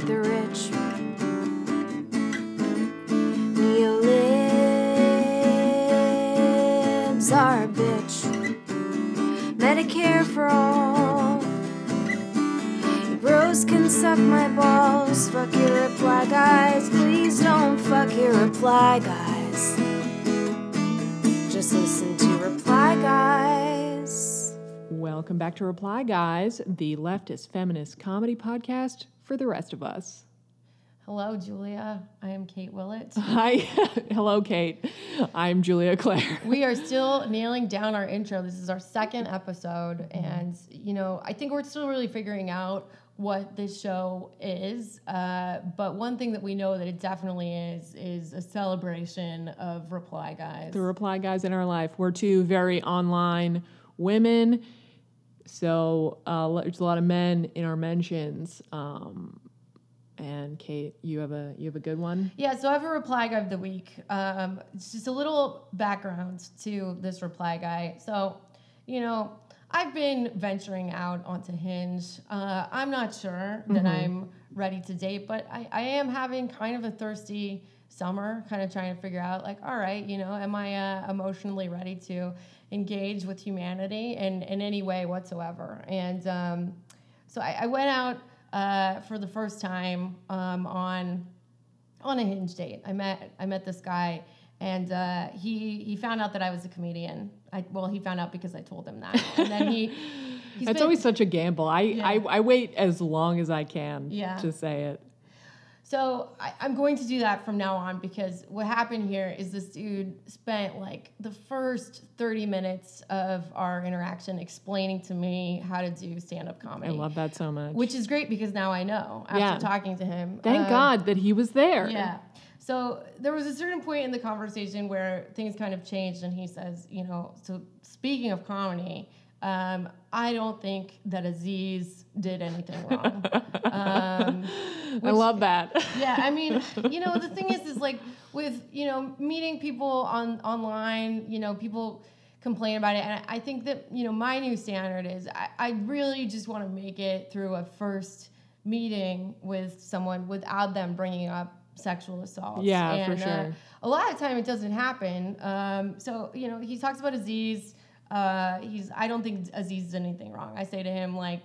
the rich. Neolibs are a bitch. Medicare for all. Bros can suck my balls. Fuck your reply guys. Please don't fuck your reply guys. Just listen to reply guys. Welcome back to Reply Guys, the leftist feminist comedy podcast for the rest of us. Hello, Julia. I am Kate Willett. Hi. Hello, Kate. I'm Julia Claire. we are still nailing down our intro. This is our second episode, and you know, I think we're still really figuring out what this show is. Uh, but one thing that we know that it definitely is is a celebration of Reply Guys. The Reply Guys in our life. We're two very online women. So uh, there's a lot of men in our mentions. Um, and Kate, you have a you have a good one. Yeah, so I have a reply guy of the week. Um, it's just a little background to this reply guy. So, you know, I've been venturing out onto Hinge. Uh, I'm not sure that I'm ready to date, but I, I am having kind of a thirsty summer, kind of trying to figure out, like, all right, you know, am I uh, emotionally ready to engage with humanity in, in any way whatsoever? And um, so I, I went out uh, for the first time um, on on a hinge date. I met I met this guy, and uh, he he found out that I was a comedian. I, well, he found out because I told him that, and then he. been- always such a gamble. I, Yeah. I I wait as long as I can Yeah. to say it. So I, I'm going to do that from now on because what happened here is this dude spent like the first 30 minutes of our interaction explaining to me how to do stand-up comedy. I love that so much. Which is great because now I know after Yeah. talking to him. Thank Um, God that he was there. Yeah. So there was a certain point in the conversation where things kind of changed, and he says, you know, so speaking of comedy, um, I don't think that Aziz did anything wrong. um, I love that. yeah, I mean, you know, the thing is, is like with you know meeting people on online, you know, people complain about it, and I, I think that you know my new standard is I, I really just want to make it through a first meeting with someone without them bringing up sexual assault. Yeah, for and, uh, sure. a lot of time it doesn't happen. Um, so you know, he talks about Aziz. Uh, he's I don't think Aziz did anything wrong. I say to him like,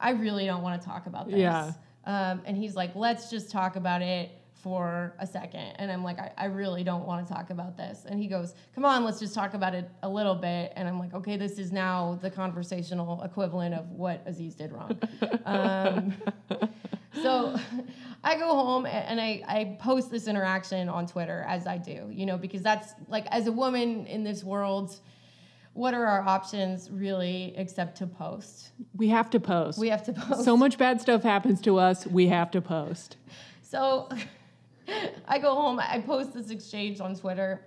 I really don't want to talk about this. Yeah. Um, and he's like, let's just talk about it for a second. And I'm like, I, I really don't want to talk about this. And he goes, come on, let's just talk about it a little bit. And I'm like, okay, this is now the conversational equivalent of what Aziz did wrong. um, so I go home and I, I post this interaction on Twitter as I do, you know, because that's like, as a woman in this world, what are our options really except to post? We have to post. We have to post. so much bad stuff happens to us. We have to post. So I go home, I post this exchange on Twitter,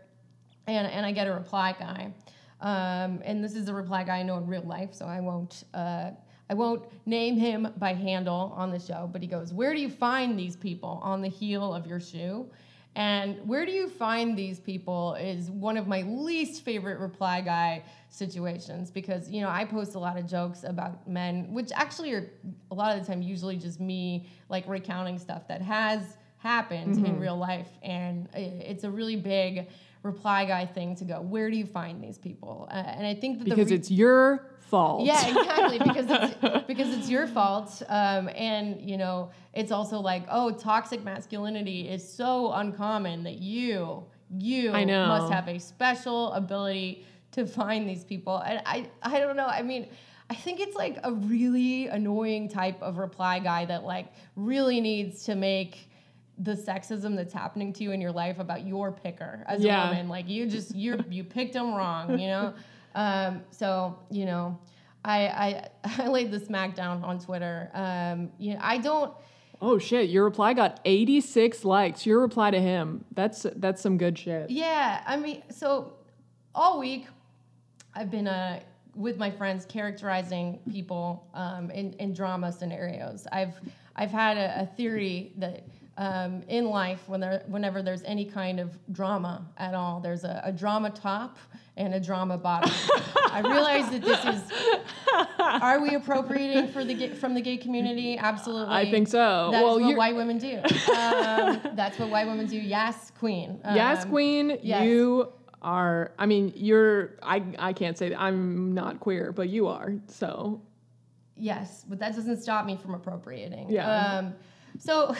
and, and I get a reply guy. Um, and this is a reply guy I know in real life, so I won't uh, I won't name him by handle on the show. But he goes, "Where do you find these people on the heel of your shoe?" And where do you find these people is one of my least favorite reply guy situations because you know I post a lot of jokes about men, which actually are a lot of the time usually just me like recounting stuff that has happened in real life, and it's a really big reply guy thing to go. Where do you find these people? Uh, and I think that the Because re- it's your fault. yeah, exactly. Because it's because it's your fault, um, and you know it's also like, oh, toxic masculinity is so uncommon that you you I know. must have a special ability to find these people. And I I don't know. I mean. I think it's like a really annoying type of reply guy that like really needs to make the sexism that's happening to you in your life about your picker as Yeah. a woman. Like you just you you picked them wrong, you know. Um, so you know, I, I I laid the smackdown on Twitter. Um, you know, I don't. Oh shit! Your reply got 86 likes. Your reply to him. That's that's some good shit. Yeah, I mean, so all week I've been uh, with my friends characterizing people um, in, in drama scenarios. I've I've had a, a theory that um, in life, when there, whenever there's any kind of drama at all, there's a, a drama top and a drama bottom. I realize that this is Are we appropriating for the gay, from the gay community? Absolutely. I think so. That's well, what white women do. Um, that's what white women do. Yes, queen. yes, Um, queen, yes. you are. I mean, you're. I I can't say that I'm not queer, but you are. So Yes, but that doesn't stop me from appropriating. Yeah. Um, so,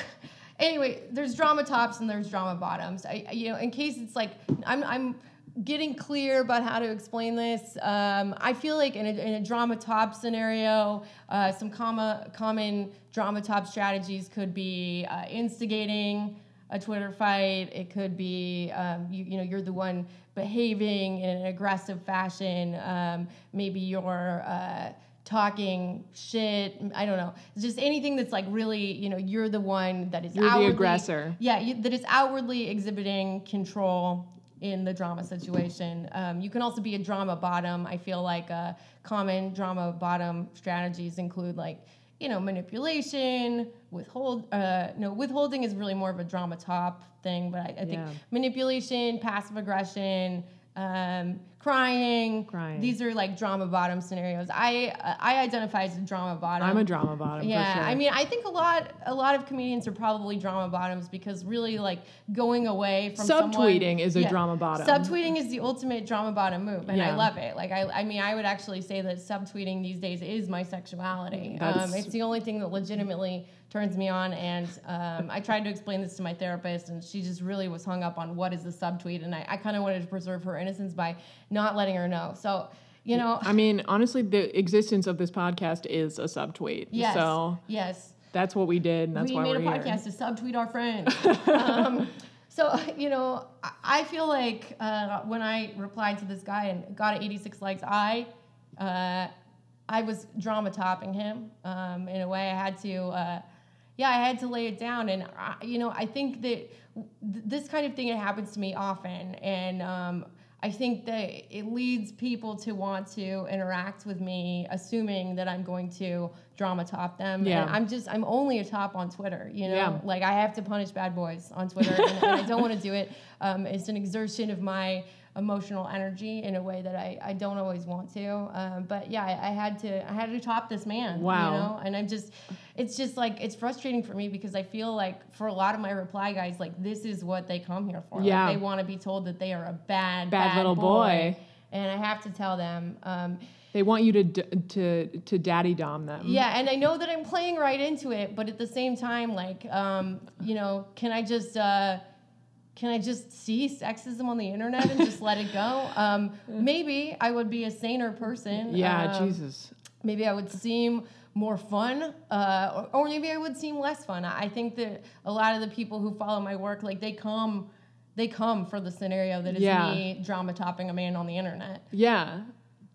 anyway, there's drama tops and there's drama bottoms. I, you know, in case it's like I'm, I'm getting clear about how to explain this. Um, I feel like in a, in a drama top scenario, uh, some comma, common drama top strategies could be uh, instigating a Twitter fight. It could be, um, you, you know, you're the one behaving in an aggressive fashion. Um, maybe you're uh, talking shit. I don't know. It's just anything that's like really, you know, you're the one that is You're the outwardly, aggressor. Yeah, you, that is outwardly exhibiting control in the drama situation. Um, you can also be a drama bottom. I feel like uh, common drama bottom strategies include like, you know, manipulation, withhold. Uh, no, withholding is really more of a drama top thing, but I, I think Yeah. manipulation, passive aggression, um, crying. Crying. These are like drama bottom scenarios. I uh, I identify as a drama bottom. I'm a drama bottom. Yeah, for sure. I mean, I think a lot, a lot of comedians are probably drama bottoms because really, like going away from someone- Subtweeting is a drama bottom. Subtweeting is the ultimate drama bottom move, and I love it. Like, I, I mean, I would actually say that subtweeting these days is my sexuality. Um, it's the only thing that legitimately turns me on, and um, I tried to explain this to my therapist, and she just really was hung up on what is the subtweet, and I, I kind of wanted to preserve her innocence by not letting her know. So, you know, I mean, honestly, the existence of this podcast is a subtweet. yes, So yes. that's what we did, and that's we why made we're a here. podcast to subtweet our friend. um, so you know, I- I feel like uh, when I replied to this guy and got 86 likes, I uh, I was drama topping him um, in a way. I had to. Uh, yeah, I had to lay it down, and I, you know, I think that th- this kind of thing it happens to me often, and um, I think that it leads people to want to interact with me, assuming that I'm going to drama top them. Yeah. And I'm just, I'm only a top on Twitter, you know? Yeah. Like, I have to punish bad boys on Twitter, and, and I don't want to do it. Um, it's an exertion of my emotional energy in a way that I, I don't always want to. Um, but yeah, I, I had to, I had to top this man. Wow. You know? And I'm just, it's just like, it's frustrating for me because I feel like for a lot of my reply guys, like, this is what they come here for. Like, Yeah. they want to be told that they are a bad, Bad little boy. And I have to tell them, um, They want you to to to daddy dom them. yeah, and I know that I'm playing right into it, but at the same time, like, um, you know, can I just uh, can I just see sexism on the internet and just let it go? Um, maybe I would be a saner person. Yeah, Um, Jesus. Maybe I would seem more fun, uh, or, or maybe I would seem less fun. I think that a lot of the people who follow my work, like, they come. They come for the scenario that is Yeah. me drama topping a man on the internet. Yeah,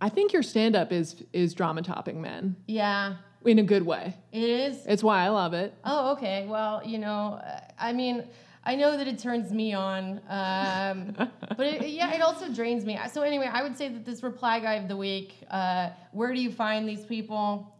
I think your stand up is is drama topping men Yeah, in a good way. it is. It's why I love it. Oh, okay. Well, you know, I mean, I know that it turns me on, um, but it, yeah, it also drains me. So anyway, I would say that this reply guy of the week. Uh, where do you find these people?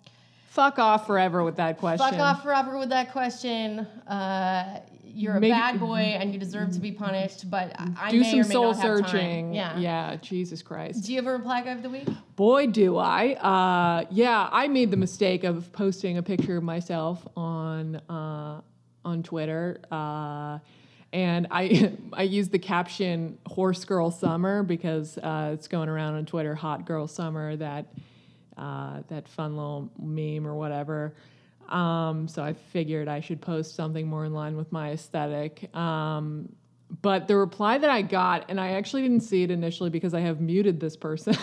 Fuck off forever with that question. Fuck off forever with that question. Uh, you're a Maybe- bad boy and you deserve to be punished, but I Do may some or may soul not have time. searching. Yeah. Yeah. Jesus Christ. Do you have a reply guy of the week? Boy, do I. Uh, yeah, I made the mistake of posting a picture of myself on uh, on Twitter. Uh, and I I used the caption "Horse Girl Summer" because uh, it's going around on Twitter, "Hot Girl Summer," that uh, that fun little meme or whatever. Um, so I figured I should post something more in line with my aesthetic. Um, but the reply that I got, and I actually didn't see it initially because I have muted this person.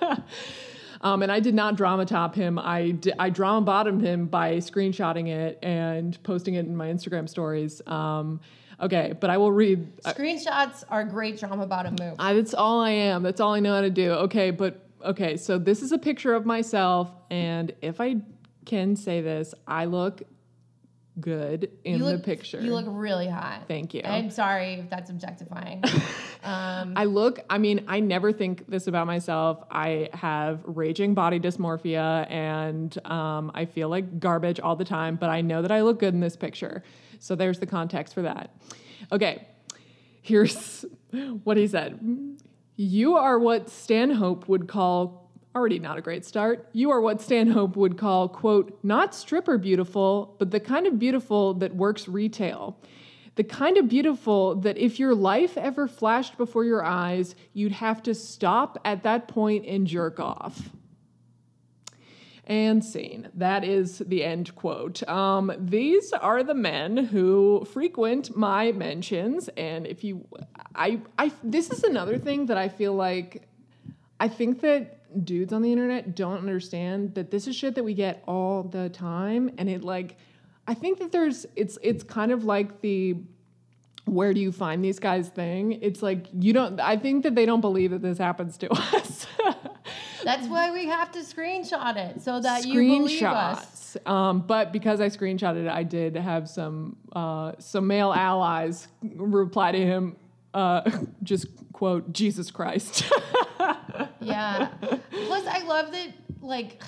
um, and I did not drama top him. I, d- I drama bottomed him by screenshotting it and posting it in my Instagram stories. Um, okay, but I will read. Screenshots are great drama bottom move. I, that's all I am. That's all I know how to do. Okay, but okay, so this is a picture of myself, and if I can say this, I look good in you the picture. You look really hot. Thank you. I'm sorry if that's objectifying. um, I look, I mean, I never think this about myself. I have raging body dysmorphia and um, I feel like garbage all the time, but I know that I look good in this picture. So there's the context for that. Okay, here's what he said You are what Stanhope would call Already not a great start. You are what Stanhope would call, quote, not stripper beautiful, but the kind of beautiful that works retail. The kind of beautiful that if your life ever flashed before your eyes, you'd have to stop at that point and jerk off. And scene. That is the end quote. Um, these are the men who frequent my mentions, and if you, I, I, this is another thing that I feel like, I think that dudes on the internet don't understand that this is shit that we get all the time, and it like, I think that there's, it's, it's kind of like the, where do you find these guys thing? It's like you don't. I think that they don't believe that this happens to us. That's why we have to screenshot it so that you believe us. Screenshots. Um, but because I screenshotted it, I did have some uh, some male allies reply to him. Uh, just quote Jesus Christ. Yeah. Plus, I love that. Like,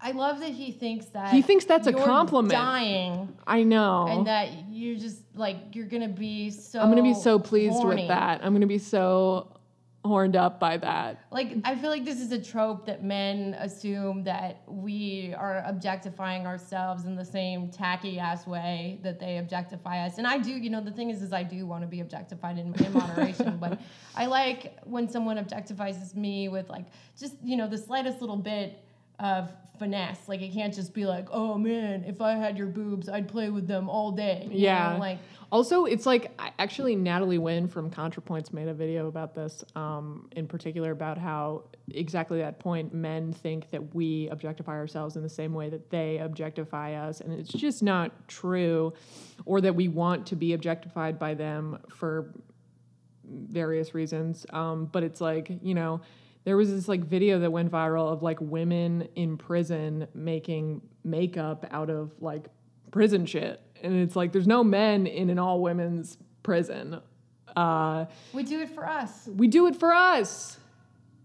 I love that he thinks that He thinks that's a you're compliment. Dying, I know. and that you're just like you're gonna be so. I'm gonna be so pleased horny. with that. I'm gonna be so horned up by that. Like, I feel like this is a trope that men assume that we are objectifying ourselves in the same tacky ass way that they objectify us. And I do, you know, the thing is, is I do want to be objectified in, in moderation, but I like when someone objectifies me with like just, you know, the slightest little bit of finesse. Like, it can't just be like, oh man, if I had your boobs, I'd play with them all day. You Yeah. know, like, Also, it's like actually Natalie Wynn from ContraPoints made a video about this, um, in particular about how exactly that point men think that we objectify ourselves in the same way that they objectify us, and it's just not true, or that we want to be objectified by them for various reasons. Um, but it's like you know. There was this like video that went viral of like women in prison making makeup out of like prison shit. And it's like there's no men in an all women's prison. Uh, we do it for us. we do it for us,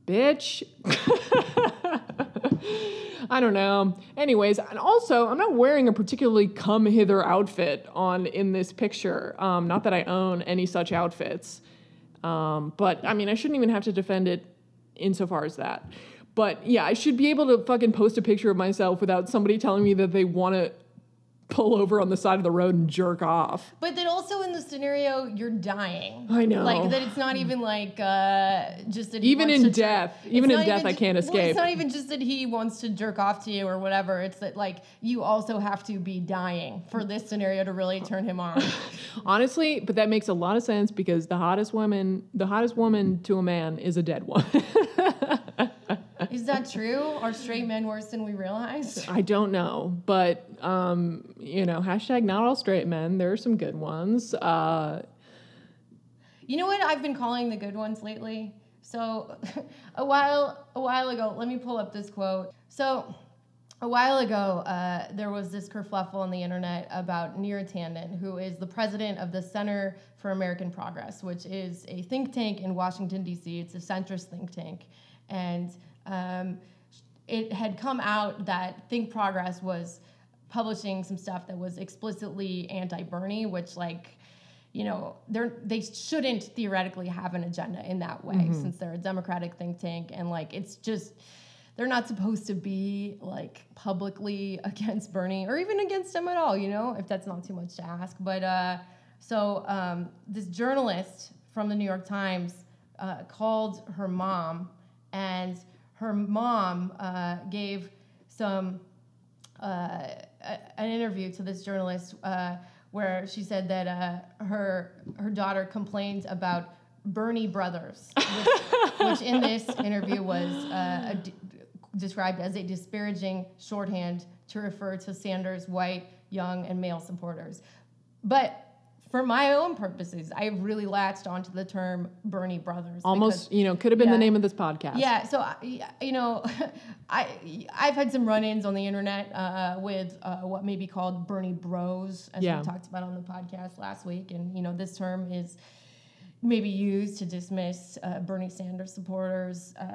bitch. I don't know. Anyways, and also I'm not wearing a particularly come hither outfit on in this picture. Um, not that I own any such outfits. Um, but I mean, I shouldn't even have to defend it insofar as that. But yeah, I should be able to fucking post a picture of myself without somebody telling me that they want to pull over on the side of the road and jerk off. But then also in the scenario, you're dying. I know. Like that it's not even like uh, just that he Even in jer- death- even in death, I can't Well, escape. it's not even just that he wants to jerk off to you or whatever. It's that like you also have to be dying for this scenario to really turn him on. Honestly, but that makes a lot of sense because the hottest woman, the hottest woman to a man is a dead one. Is that true? Are straight men worse than we realize? I don't know, but um, you know, hashtag not all straight men. There are some good ones. Uh, You know what I've been calling the good ones lately? So a while a while ago, let me pull up this quote. So a while ago, uh, there was this kerfluffle on the internet about Neera Tanden, who is the president of the Center for American Progress, which is a think tank in Washington, D.C. It's a centrist think tank. And um, it had come out that Think Progress was publishing some stuff that was explicitly anti-Bernie, which like you know they're they shouldn't theoretically have an agenda in that way since they're a democratic think tank and like it's just they're not supposed to be like publicly against Bernie or even against him at all, you know, if that's not too much to ask. But uh, so um, this journalist from the New York Times uh, called her mom, and her mom uh, gave some uh, an interview to this journalist uh, where she said that uh, her her daughter complained about Bernie Brothers, which, which in this interview was uh, described as a disparaging shorthand to refer to Sanders' white, young, and male supporters. But for my own purposes, I have really latched onto the term Bernie Brothers. almost, because- you know, could have been the name of this podcast. yeah, so I- you know, I I've had some run-ins on the internet uh, with uh, what may be called Bernie Bros, as Yeah. we talked about on the podcast last week, and you know this term is maybe used to dismiss uh, Bernie Sanders supporters uh,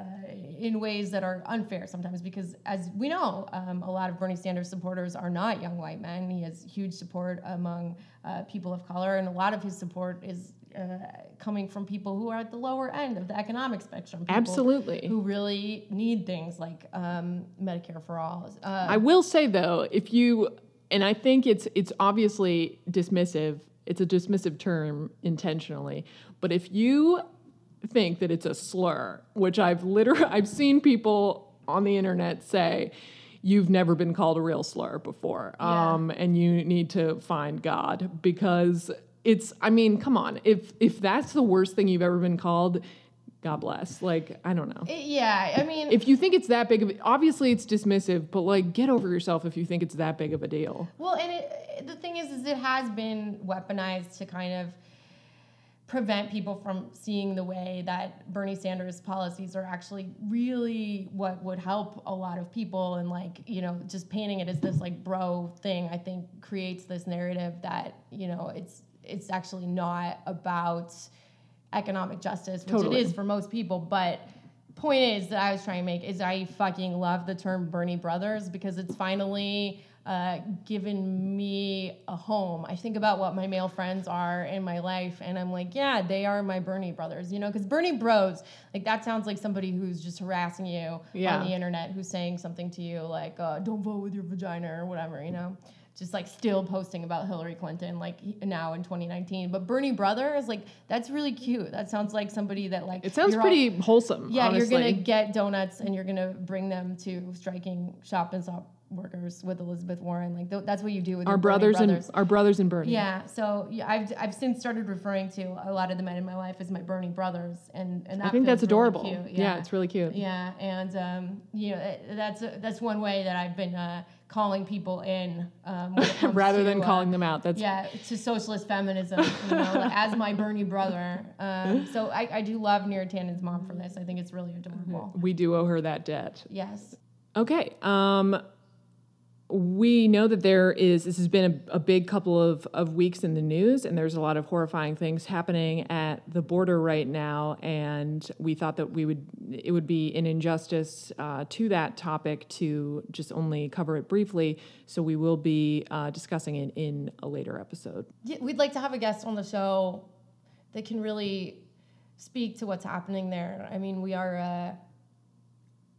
in ways that are unfair sometimes because, as we know, um, a lot of Bernie Sanders supporters are not young white men. He has huge support among uh, people of color, and a lot of his support is uh, coming from people who are at the lower end of the economic spectrum. people Absolutely. Who really need things like um, Medicare for all. Uh, I will say though, if you and I think it's it's obviously dismissive. It's a dismissive term intentionally. But if you think that it's a slur, which I've literally I've seen people on the internet say, you've never been called a real slur before. Yeah. Um, and you need to find God because it's I mean, come on. If if that's the worst thing you've ever been called, God bless. Like, I don't know. yeah, I mean, If you think it's that big of obviously it's dismissive, but like get over yourself if you think it's that big of a deal. Well, and it, the thing is, is it has been weaponized to kind of prevent people from seeing the way that Bernie Sanders' policies are actually really what would help a lot of people, and like you know, just painting it as this like bro thing, I think creates this narrative that you know it's it's actually not about economic justice, which Totally. it is for most people, but point is that I was trying to make is I fucking love the term Bernie Brothers because it's finally uh, given me a home. I think about what my male friends are in my life, and I'm like, yeah, they are my Bernie brothers, you know, because Bernie Bros, like that sounds like somebody who's just harassing you Yeah. on the internet, who's saying something to you like, uh, don't vote with your vagina or whatever, you know. Just like still posting about Hillary Clinton, like now in 2019. But Bernie Brothers, like that's really cute. That sounds like somebody that like It sounds you're all- pretty wholesome. yeah, honestly. you're gonna get donuts and you're gonna bring them to striking Stop and Shop workers with Elizabeth Warren. Like th- that's what you do with our brothers, brothers. and our brothers and Bernie. yeah, so yeah, I've I've since started referring to a lot of the men in my life as my Bernie brothers, and and that I think that's adorable. cute. Yeah. it's really cute. Yeah, and um, you know that's that's one way that I've been uh, calling people in um, when it comes Rather to, than uh, calling them out. That's yeah, to socialist feminism, you know, as my Bernie brother. Um, so I, I do love Neera Tanden's mom for this. I think it's really adorable. we do owe her that debt. Yes. Okay. Um, we know that there is, this has been a, a big couple of, of weeks in the news, and there's a lot of horrifying things happening at the border right now. And we thought that we would, it would be an injustice uh, to that topic to just only cover it briefly. So we will be uh, discussing it in a later episode. Yeah, we'd like to have a guest on the show that can really speak to what's happening there. I mean, we are uh,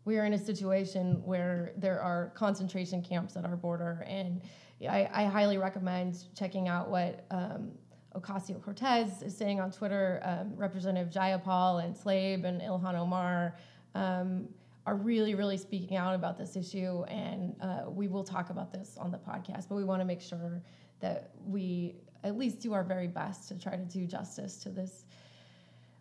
we are in a situation where there are concentration camps at our border, and I, I highly recommend checking out what um, Ocasio Cortez is saying on Twitter. Um, Representative Jayapal and Tlaib and Ilhan Omar. Um, are really, really speaking out about this issue, and uh, we will talk about this on the podcast. But we want to make sure that we at least do our very best to try to do justice to this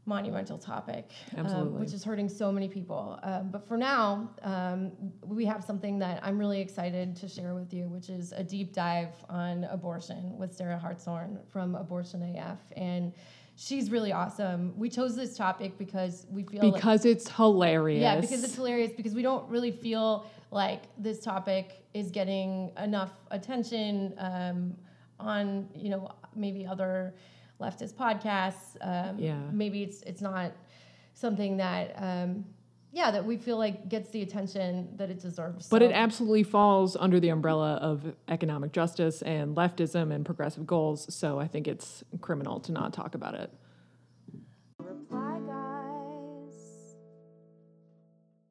monumental topic, um, which is hurting so many people. Um, but for now, um, we have something that I'm really excited to share with you, which is a deep dive on abortion with Sarah Hartshorn from Abortion AF. And she's really awesome. We chose this topic because we feel like Because it's hilarious. yeah, because it's hilarious because we don't really feel like this topic is getting enough attention um, on you know maybe other leftist podcasts. Um, Yeah. maybe it's it's not something that um, yeah that we feel like gets the attention that it deserves. But So- it absolutely falls under the umbrella of economic justice and leftism and progressive goals. So I think it's criminal to not talk about it. Reply guys.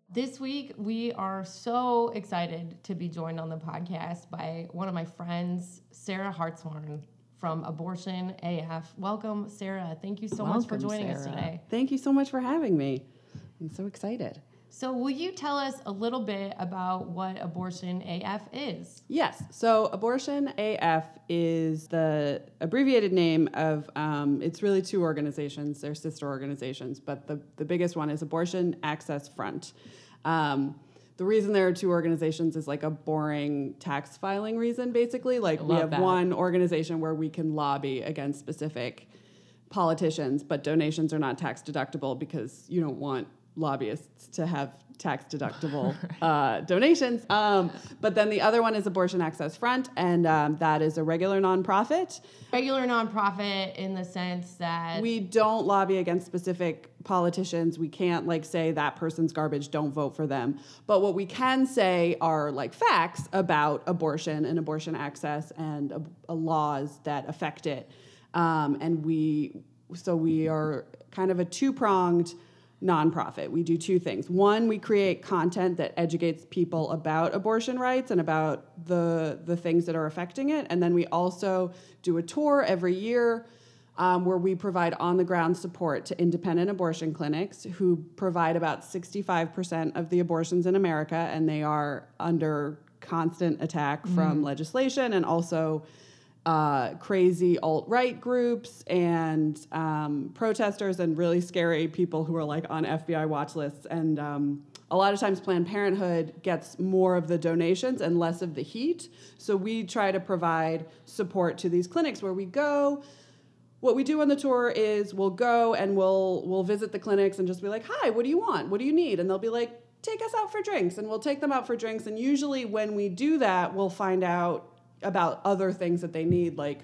This week, we are so excited to be joined on the podcast by one of my friends, Sarah Hartshorn from Abortion AF. Welcome, Sarah. Thank you so much for Welcome, joining us today. Thank you so much for having me. I'm so excited. So, will you tell us a little bit about what Abortion AF is? Yes, so Abortion AF is the abbreviated name of, um, it's really two organizations, they're sister organizations, but the, the biggest one is Abortion Access Front. Um, the reason there are two organizations is like a boring tax filing reason, basically. Like we have that. one organization where we can lobby against specific politicians, but donations are not tax deductible because you don't want lobbyists to have tax deductible uh, donations. Um, but then the other one is Abortion Access Front, and um, that is a regular nonprofit. Regular nonprofit in the sense that We don't lobby against specific politicians. We can't like say that person's garbage, don't vote for them. But what we can say are like facts about abortion and abortion access and uh, uh, laws that affect it. Um, and we so we are kind of a two pronged nonprofit. We do two things. One, we create content that educates people about abortion rights and about the the things that are affecting it, and then we also do a tour every year. Um, where we provide on the ground support to independent abortion clinics who provide about 65% of the abortions in America, and they are under constant attack from legislation and also uh, crazy alt right groups and um, protesters and really scary people who are like on FBI watch lists. And um, a lot of times, Planned Parenthood gets more of the donations and less of the heat. So we try to provide support to these clinics where we go. What we do on the tour is we'll go and we'll we'll visit the clinics and just be like, "Hi, what do you want? What do you need?" And they'll be like, "Take us out for drinks." And we'll take them out for drinks. And usually, when we do that, we'll find out about other things that they need, like,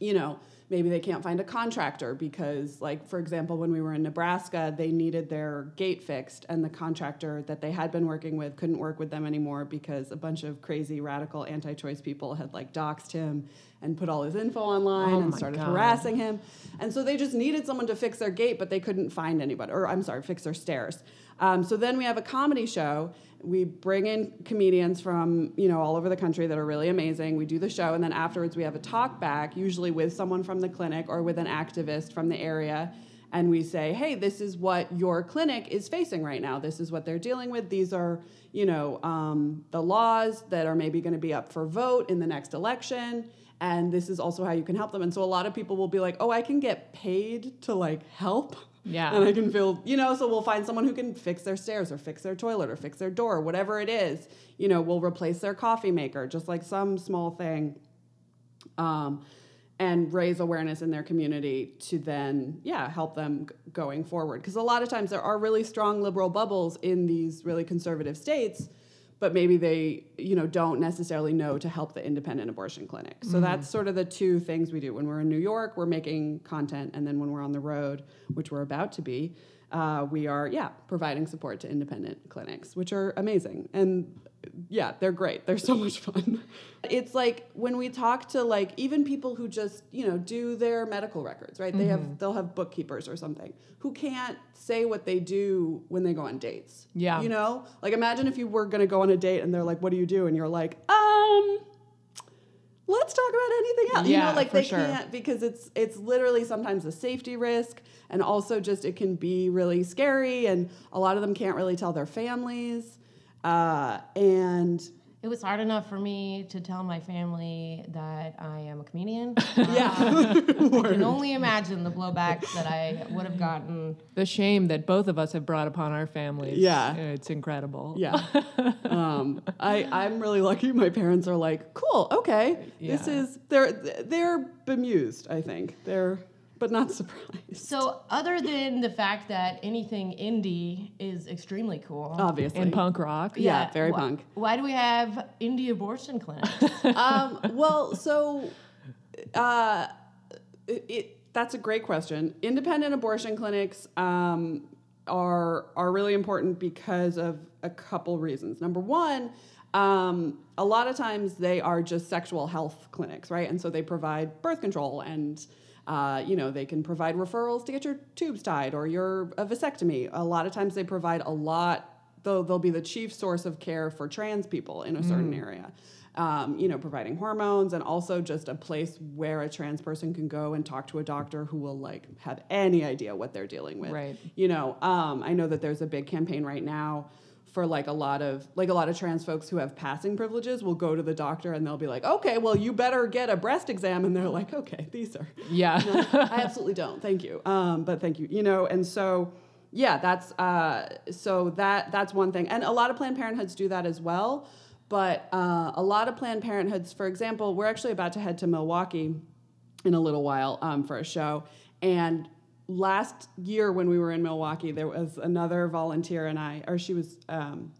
you know, maybe they can't find a contractor because, like, for example, when we were in Nebraska, they needed their gate fixed, and the contractor that they had been working with couldn't work with them anymore because a bunch of crazy radical anti choice people had, like, doxxed him and put all his info online Oh and started God. harassing him. And so they just needed someone to fix their gate, but they couldn't find anybody, or I'm sorry, fix their stairs. Um, so then we have a comedy show. We bring in comedians from you know all over the country that are really amazing. We do the show, and then afterwards we have a talk back, usually with someone from the clinic or with an activist from the area, and we say, "Hey, this is what your clinic is facing right now. This is what they're dealing with. These are you know um, the laws that are maybe going to be up for vote in the next election." And this is also how you can help them. And so a lot of people will be like, "Oh, I can get paid to like help." Yeah. And I can feel, you know, so we'll find someone who can fix their stairs or fix their toilet or fix their door, whatever it is. You know, we'll replace their coffee maker, just like some small thing. Um, and raise awareness in their community to then, yeah, help them g- going forward. Because a lot of times there are really strong liberal bubbles in these really conservative states, but maybe they, you know, don't necessarily know to help the independent abortion clinic. So that's sort of the two things we do. When we're in New York, we're making content, and then when we're on the road, which we're about to be, uh, we are, yeah, providing support to independent clinics, which are amazing. And yeah, they're great. They're so much fun. It's like when we talk to like even people who just, you know, do their medical records, right? They Mm-hmm. have they'll have bookkeepers or something who can't say what they do when they go on dates. Yeah. You know? Like imagine if you were going to go on a date and they're like, "What do you do?" and you're like, "Um, let's talk about anything else." you Yeah, know, like they sure. can't because it's it's literally sometimes a safety risk and also just it can be really scary and a lot of them can't really tell their families. Uh, and It was hard enough for me to tell my family that I am a comedian. yeah. I can only imagine the blowback that I would have gotten. The shame that both of us have brought upon our families. Yeah. It's incredible. Yeah. um, I, I'm really lucky. My parents are like, cool, okay. This is they're they're bemused, I think. They're but not surprised. So, other than the fact that anything indie is extremely cool, Obviously. And punk rock. yeah, very wh- punk. Why do we have indie abortion clinics? um, well, so uh, it, it, that's a great question. Independent abortion clinics um, are are really important because of a couple reasons. Number one. Um, a lot of times they are just sexual health clinics, right? And so they provide birth control and uh, you know, they can provide referrals to get your tubes tied or your a vasectomy. A lot of times they provide a lot, though they'll be the chief source of care for trans people in a certain area. Um, you know, providing hormones and also just a place where a trans person can go and talk to a doctor who will like have any idea what they're dealing with. Right. You know, um, I know that there's a big campaign right now for like a lot of like a lot of trans folks who have passing privileges will go to the doctor and they'll be like, okay, well you better get a breast exam, and they're like, okay, these are Yeah. I absolutely don't. Thank you. Um, but thank you. You know, and so yeah, that's uh, so that that's one thing, and a lot of Planned Parenthoods do that as well. But uh, a lot of Planned Parenthoods, for example, we're actually about to head to Milwaukee in a little while um, for a show, and last year when we were in Milwaukee, there was another volunteer and I, or she was. Um,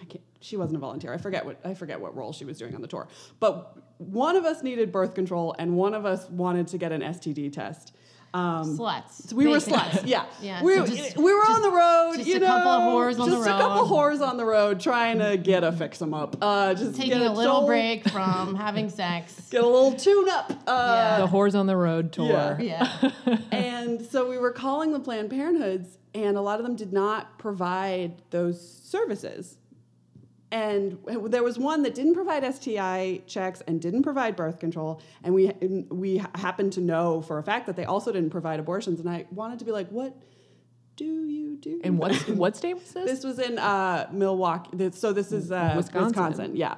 I can't, she wasn't a volunteer. I forget what I forget what role she was doing on the tour. But one of us needed birth control, and one of us wanted to get an STD test. Um, sluts. so we were sluts, yeah. Yeah, we, so just- we were on the road, just you a know, couple of whores on the just a couple road. whores on the road trying to get a fix 'em up. Uh, just Taking get a little soul- break from having sex. get a little tune up. Uh, The Whores on the Road tour. Yeah. Yeah. and so we were calling the Planned Parenthoods, and a lot of them did not provide those services. And there was one that didn't provide STI checks and didn't provide birth control, and we we happened to know for a fact that they also didn't provide abortions. And I wanted to be like, what do you do? And what what state was this? This was in uh, Milwaukee. This- So this is uh, Wisconsin. Wisconsin. Yeah.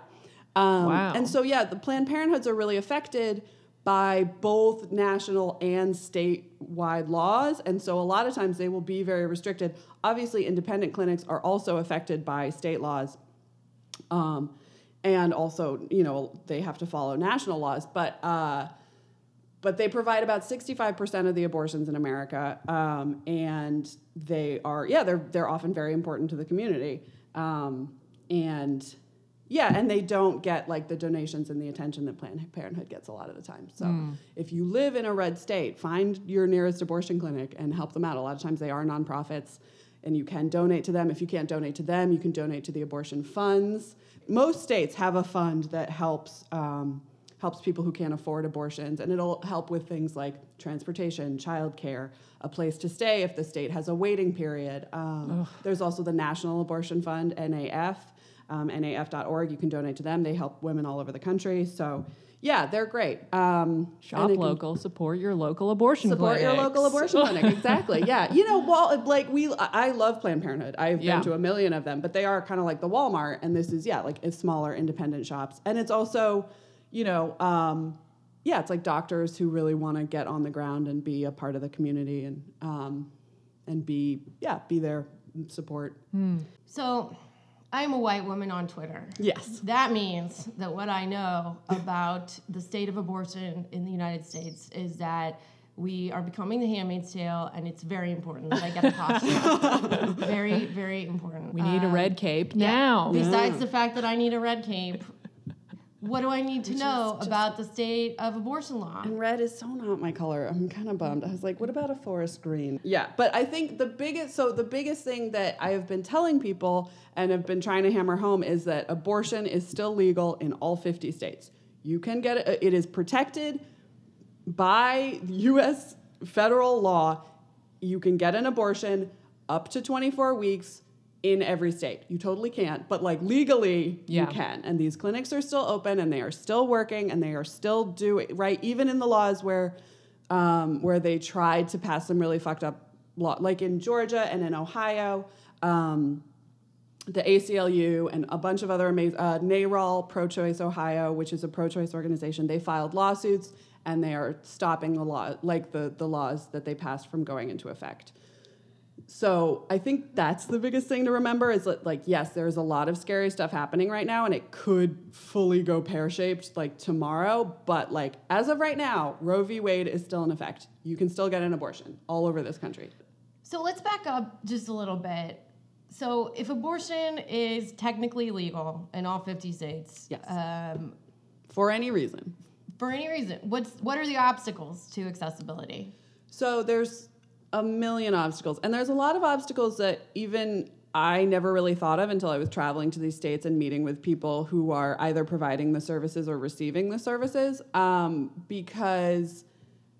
Um, Wow. And so yeah, the Planned Parenthoods are really affected by both national and statewide laws, and so a lot of times they will be very restricted. Obviously, independent clinics are also affected by state laws, um, and also you know they have to follow national laws, but. Uh, but they provide about 65% of the abortions in America, um, and they are yeah they're they're often very important to the community, um, and yeah, and they don't get like the donations and the attention that Planned Parenthood gets a lot of the time. So if you live in a red state, find your nearest abortion clinic and help them out. A lot of times they are nonprofits, and you can donate to them. If you can't donate to them, you can donate to the abortion funds. Most states have a fund that helps. Um, helps people who can't afford abortions, and it'll help with things like transportation, childcare, a place to stay if the state has a waiting period. Um, there's also the National Abortion Fund, NAF, um, NAF.org. You can donate to them. They help women all over the country. So, yeah, they're great. Um, Shop and can- local, support your local abortion support your local abortion clinic exactly. Yeah. You know well like we i love planned parenthood. I've Yeah. been to a million of them but they are kind of like the walmart and this is yeah like it's smaller independent shops. And it's also you know um, yeah it's like doctors who really want to get on the ground and be a part of the community and um, and be yeah be there and support. So, I'm a white woman on Twitter. yes That means that what I know about the state of abortion in the United States is that we are becoming the handmaid's tale, and it's very important that I get a costume. very, very important. We need a Um, red cape yeah. now. Besides the fact that I need a red cape, what do I need to know about the state of abortion law? And red is so not my color. I'm kind of bummed. I was like, what about a forest green? Yeah, but I think the biggest so the biggest thing that I have been telling people and have been trying to hammer home is that abortion is still legal in all 50 states. You can get it. It is protected by US federal law. You can get an abortion up to 24 weeks in every state. You totally can't, but like legally Yeah. you can. And these clinics are still open and they are still working and they are still doing right even in the laws where um, where they tried to pass some really fucked up law like in Georgia and in Ohio um, the ACLU and a bunch of other amazing, uh, NARAL, Pro Choice Ohio, which is a pro choice organization, they filed lawsuits and they are stopping the law, like the, the laws that they passed from going into effect. So I think that's the biggest thing to remember is that, like, yes, there's a lot of scary stuff happening right now, and it could fully go pear shaped like tomorrow. But like as of right now, Roe v. Wade is still in effect. You can still get an abortion all over this country. So let's back up just a little bit. So, if abortion is technically legal in all 50 states, Yes. um, For any reason. for any reason, what's what are the obstacles to accessibility? So there's a million obstacles, and there's a lot of obstacles that even I never really thought of until I was traveling to these states and meeting with people who are either providing the services or receiving the services. Um, because,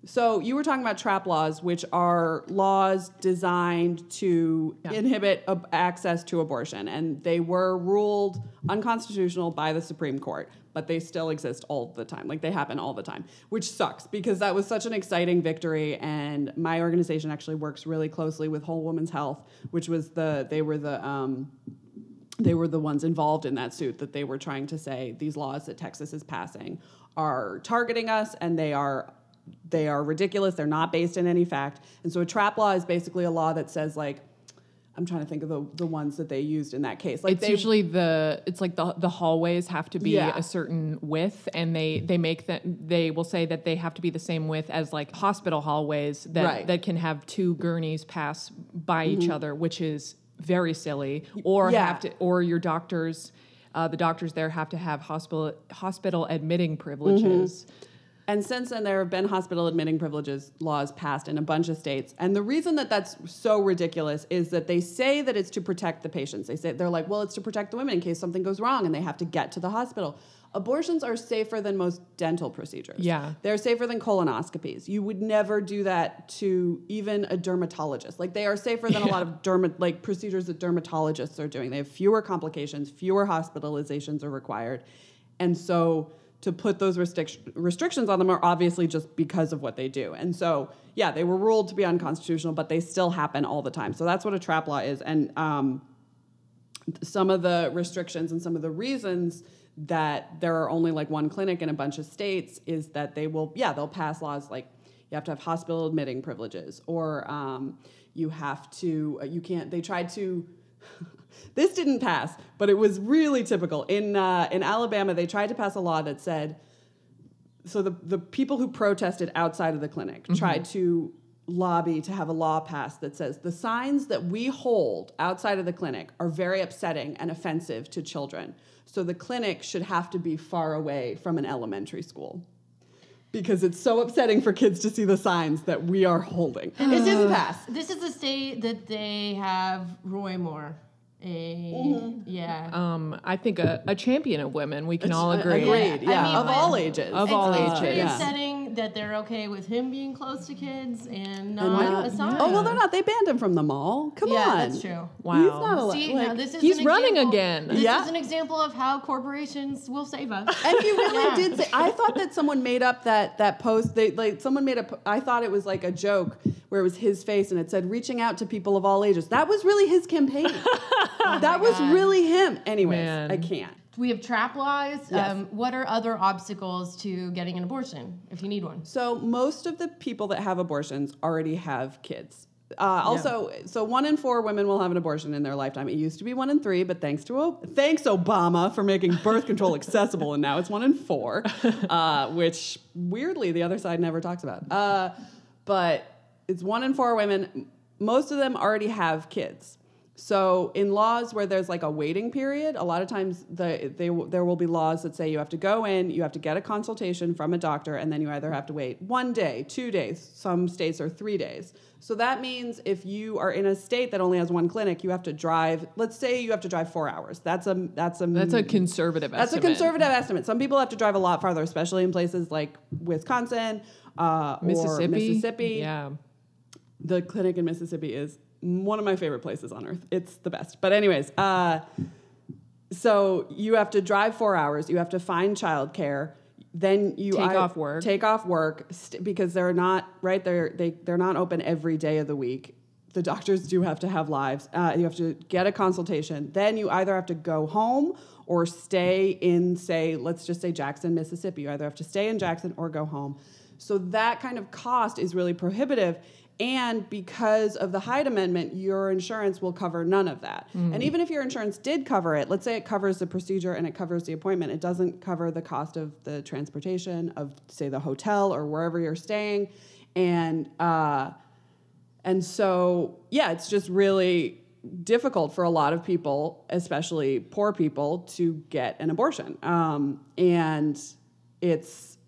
so you were talking about trap laws, which are laws designed to inhibit ab- access to abortion, and they were ruled unconstitutional by the Supreme Court but they still exist all the time. Like they happen all the time, which sucks because that was such an exciting victory. And my organization actually works really closely with Whole Woman's Health, which was the they were the um, they were the ones involved in that suit that they were trying to say these laws that Texas is passing are targeting us and they are they are ridiculous. They're not based in any fact. And so a trap law is basically a law that says like I'm trying to think of the, the ones that they used in that case. Like it's they usually the it's like the the hallways have to be Yeah. a certain width and they they make that they will say that they have to be the same width as like hospital hallways that Right. Mm-hmm. that can have two gurneys pass by each other which is very silly or Yeah. have to or your doctors uh, the doctors there have to have hospital hospital admitting privileges And since then, there have been hospital admitting privileges laws passed in a bunch of states. And the reason that that's so ridiculous is that they say that it's to protect the patients. They say they're like, well, it's to protect the women in case something goes wrong and they have to get to the hospital. Abortions are safer than most dental procedures. Yeah. They're safer than colonoscopies. You would never do that to even a dermatologist. Like they are safer than a lot of derma- like procedures that dermatologists are doing. They have fewer complications, fewer hospitalizations are required. And so to put those restric- restrictions on them are obviously just because of what they do. And so, yeah, they were ruled to be unconstitutional, but they still happen all the time. So that's what a trap law is. And um, some of the restrictions and some of the reasons that there are only like one clinic in a bunch of states is that they will, yeah, they'll pass laws like you have to have hospital admitting privileges or um, you have to, uh, you can't, they tried to. this didn't pass, but it was really typical. In, uh, in Alabama, they tried to pass a law that said so the, the people who protested outside of the clinic tried to lobby to have a law passed that says the signs that we hold outside of the clinic are very upsetting and offensive to children. So the clinic should have to be far away from an elementary school. Because it's so upsetting for kids to see the signs that we are holding. It didn't pass. This is the state that they have Roy Moore. A, Mm-hmm. Yeah. Um, I think a, a champion of women. We can all Uh, agree. Agreed. Yeah, I mean, of but- all ages. Of all ages. pretty Yeah. upsetting that they're okay with him being close to kids and not not- a sign. Oh well, they're not. They banned him from the mall. Come yeah, on. that's true. Wow. He's not allowed. See, like- now this is he's an running example- again. This Yeah. is an example of how corporations will save us. And he really Yeah. did say. I thought that someone made up that that post. They like someone made a. po- I thought it was like a joke where it was his face and it said "reaching out to people of all ages." That was really his campaign. that was God. really him. Anyways, Man. I can't. we have trap laws. Yes. Um, what are other obstacles to getting an abortion if you need one? So most of the people that have abortions already have kids. Uh, also, so one in four women will have an abortion in their lifetime. It used to be one in three, but thanks to O- thanks Obama for making birth control accessible, and now it's one in four, uh, which weirdly the other side never talks about. Uh, but it's one in four women. Most of them already have kids. So in laws where there's like a waiting period, a lot of times the, they, there will be laws that say you have to go in, you have to get a consultation from a doctor, and then you either have to wait one day, two days. Some states are three days. So that means if you are in a state that only has one clinic, you have to drive. Let's say you have to drive four hours. That's a that's a That's a conservative that's estimate. a conservative estimate. Some people have to drive a lot farther, especially in places like Wisconsin, uh, or Mississippi. Mississippi Yeah. The clinic in Mississippi is one of my favorite places on earth. It's the best. But anyways, uh, so you have to drive four hours. You have to find childcare. Then you Take I- off work. Take off work st- because they're not right. They're they they're not open every day of the week. The doctors do have to have lives. Uh, you have to get a consultation. Then you either have to go home or stay in, say, let's just say Jackson, Mississippi. You either have to stay in Jackson or go home. So that kind of cost is really prohibitive. And because of the Hyde Amendment, your insurance will cover none of that. And even if your insurance did cover it, let's say it covers the procedure and it covers the appointment, it doesn't cover the cost of the transportation of, say, the hotel or wherever you're staying. And uh, and so, yeah, it's just really difficult for a lot of people, especially poor people, to get an abortion. Um, and it's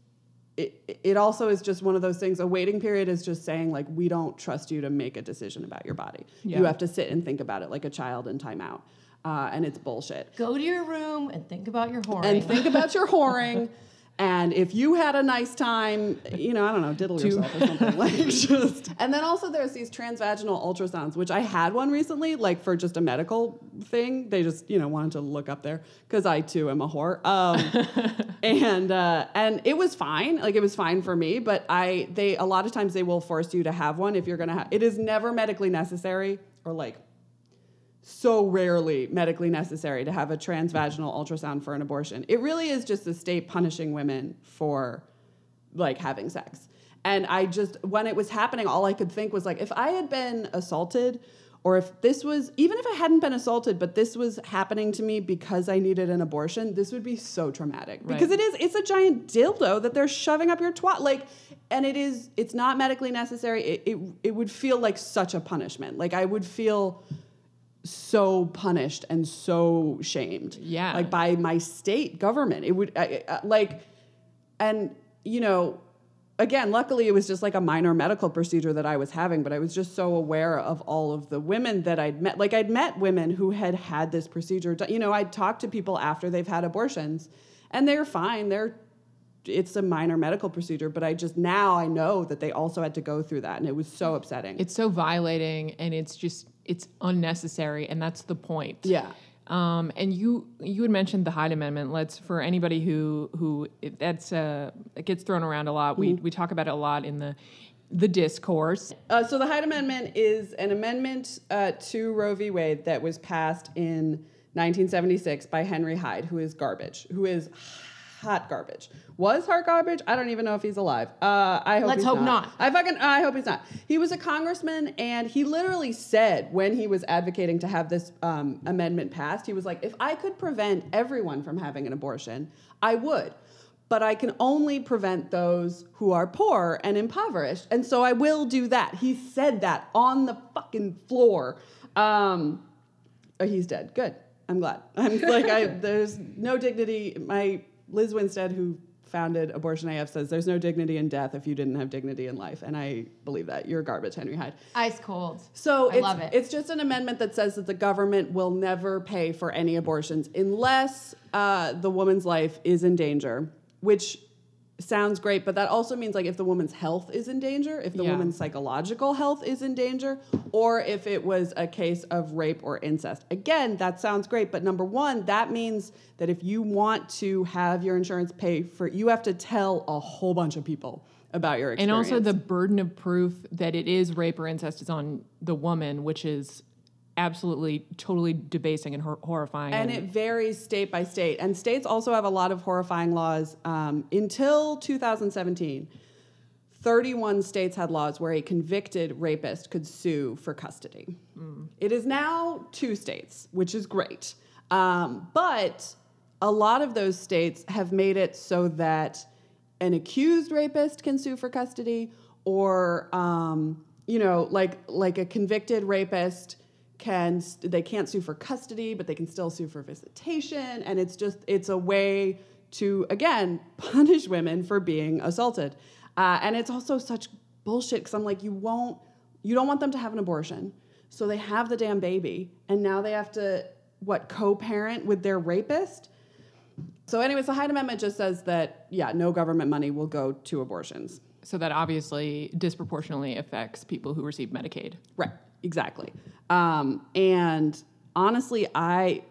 it, it also is just one of those things. A waiting period is just saying like we don't trust you to make a decision about your body. You have to sit and think about it like a child in timeout, uh, and it's bullshit Go to your room and think about your whoring. and think about your whoring. And if you had a nice time, you know, I don't know, diddle yourself or something like just. And then also there's these transvaginal ultrasounds, which I had one recently, like for just a medical thing. They just, you know, wanted to look up there because I too am a whore. Um, and uh, and it was fine, like it was fine for me. But I, they a lot of times they will force you to have one if you're gonna have. It is never medically necessary or like so rarely medically necessary to have a transvaginal ultrasound for an abortion. It really is just the state punishing women for like having sex. And I just when it was happening all I could think was like if I had been assaulted or if this was even if I hadn't been assaulted but this was happening to me because I needed an abortion, this would be so traumatic. Because it is it's a giant dildo that they're shoving up your twat like and it is it's not medically necessary. It, it it would feel like such a punishment. Like I would feel so punished and so shamed Yeah. like by my state government it would I, I, like and you know, again, luckily it was just like a minor medical procedure that I was having, but I was just so aware of all of the women that I'd met. Like I'd met women who had had this procedure. You know, I'd talked to people after they've had abortions, and they're fine. They're it's a minor medical procedure, but I just now I know that they also had to go through that, and it was so upsetting. It's so violating and it's just it's unnecessary and that's the point. yeah. Um, and you you had mentioned the Hyde Amendment. Let's for anybody who who that's uh, it gets thrown around a lot. We we talk about it a lot in the the discourse. Uh, so the Hyde Amendment is an amendment uh, to Roe v. Wade that was passed in 1976 by Henry Hyde, who is garbage, who is hot garbage. Was hot garbage? I don't even know if he's alive. Uh, I hope Let's hope not. I fucking I hope he's not. He was a congressman, and he literally said when he was advocating to have this um, amendment passed, he was like, "If I could prevent everyone from having an abortion, I would." But I can only prevent those who are poor and impoverished, and so I will do that. He said that on the fucking floor. Um, oh, he's dead. Good. I'm glad. I'm like I. There's no dignity. My Lizz Winstead, who founded Abortion AF, says there's no dignity in death if you didn't have dignity in life, and I believe that. You're garbage, Henry Hyde. Ice cold. So I it's, love it. it's just an amendment that says that the government will never pay for any abortions unless uh, the woman's life is in danger, which sounds great, but that also means like if the woman's health is in danger, if the Yeah. woman's psychological health is in danger, or if it was a case of rape or incest. Again, that sounds great, but number one, that means that if you want to have your insurance pay for, you have to tell a whole bunch of people about your experience. And also the burden of proof that it is rape or incest is on the woman, which is absolutely totally debasing and hor- horrifying. And it varies state by state. And states also have a lot of horrifying laws. Um, until 2017, 31 states had laws where a convicted rapist could sue for custody. It is now two states, which is great. Um, but a lot of those states have made it so that an accused rapist can sue for custody, or um, you know, like like a convicted rapist can they can't sue for custody, but they can still sue for visitation, and it's just it's a way to again punish women for being assaulted, uh, and it's also such bullshit because I'm like you won't you don't want them to have an abortion, so they have the damn baby, and now they have to what co-parent with their rapist. So, anyways, the Hyde Amendment just says that yeah, no government money will go to abortions. so that obviously disproportionately affects people who receive Medicaid. Right, exactly. Um, and honestly, I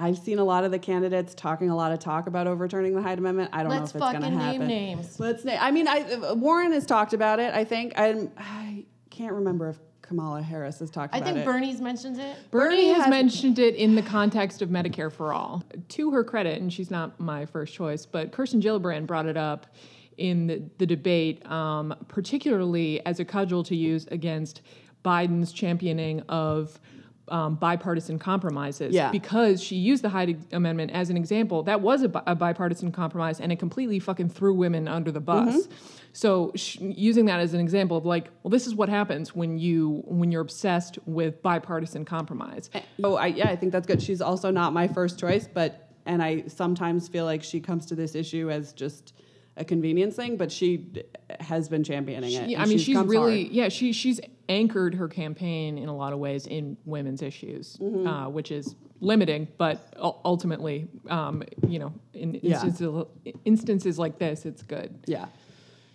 I've seen a lot of the candidates talking a lot of talk about overturning the Hyde Amendment. I don't Let's know if it's going to Let's fucking name names. Let's name. I mean, I, Warren has talked about it. I think I'm, I can't remember if Kamala Harris has talked I about it. I think. Bernie's mentioned it. Bernie, Bernie has, has- mentioned it in the context of Medicare for All. To her credit, and she's not my first choice, but Kirsten Gillibrand brought it up in the, the debate, um, particularly as a cudgel to use against Biden's championing of um, bipartisan compromises. Yeah. Because she used the Hyde Amendment as an example. That was a, bi- a bipartisan compromise, and it completely fucking threw women under the bus. So sh- using that as an example of like, well, this is what happens when you when you're obsessed with bipartisan compromise. Oh, I, yeah, I think that's good. She's also not my first choice, but and I sometimes feel like she comes to this issue as just a convenience thing, but she has been championing it. She- I mean, she's comes really hard. yeah. She she's anchored her campaign in a lot of ways in women's issues, Mm-hmm. uh, which is limiting, but ultimately, um, you know, in Yeah. instances instances like this, it's good. yeah.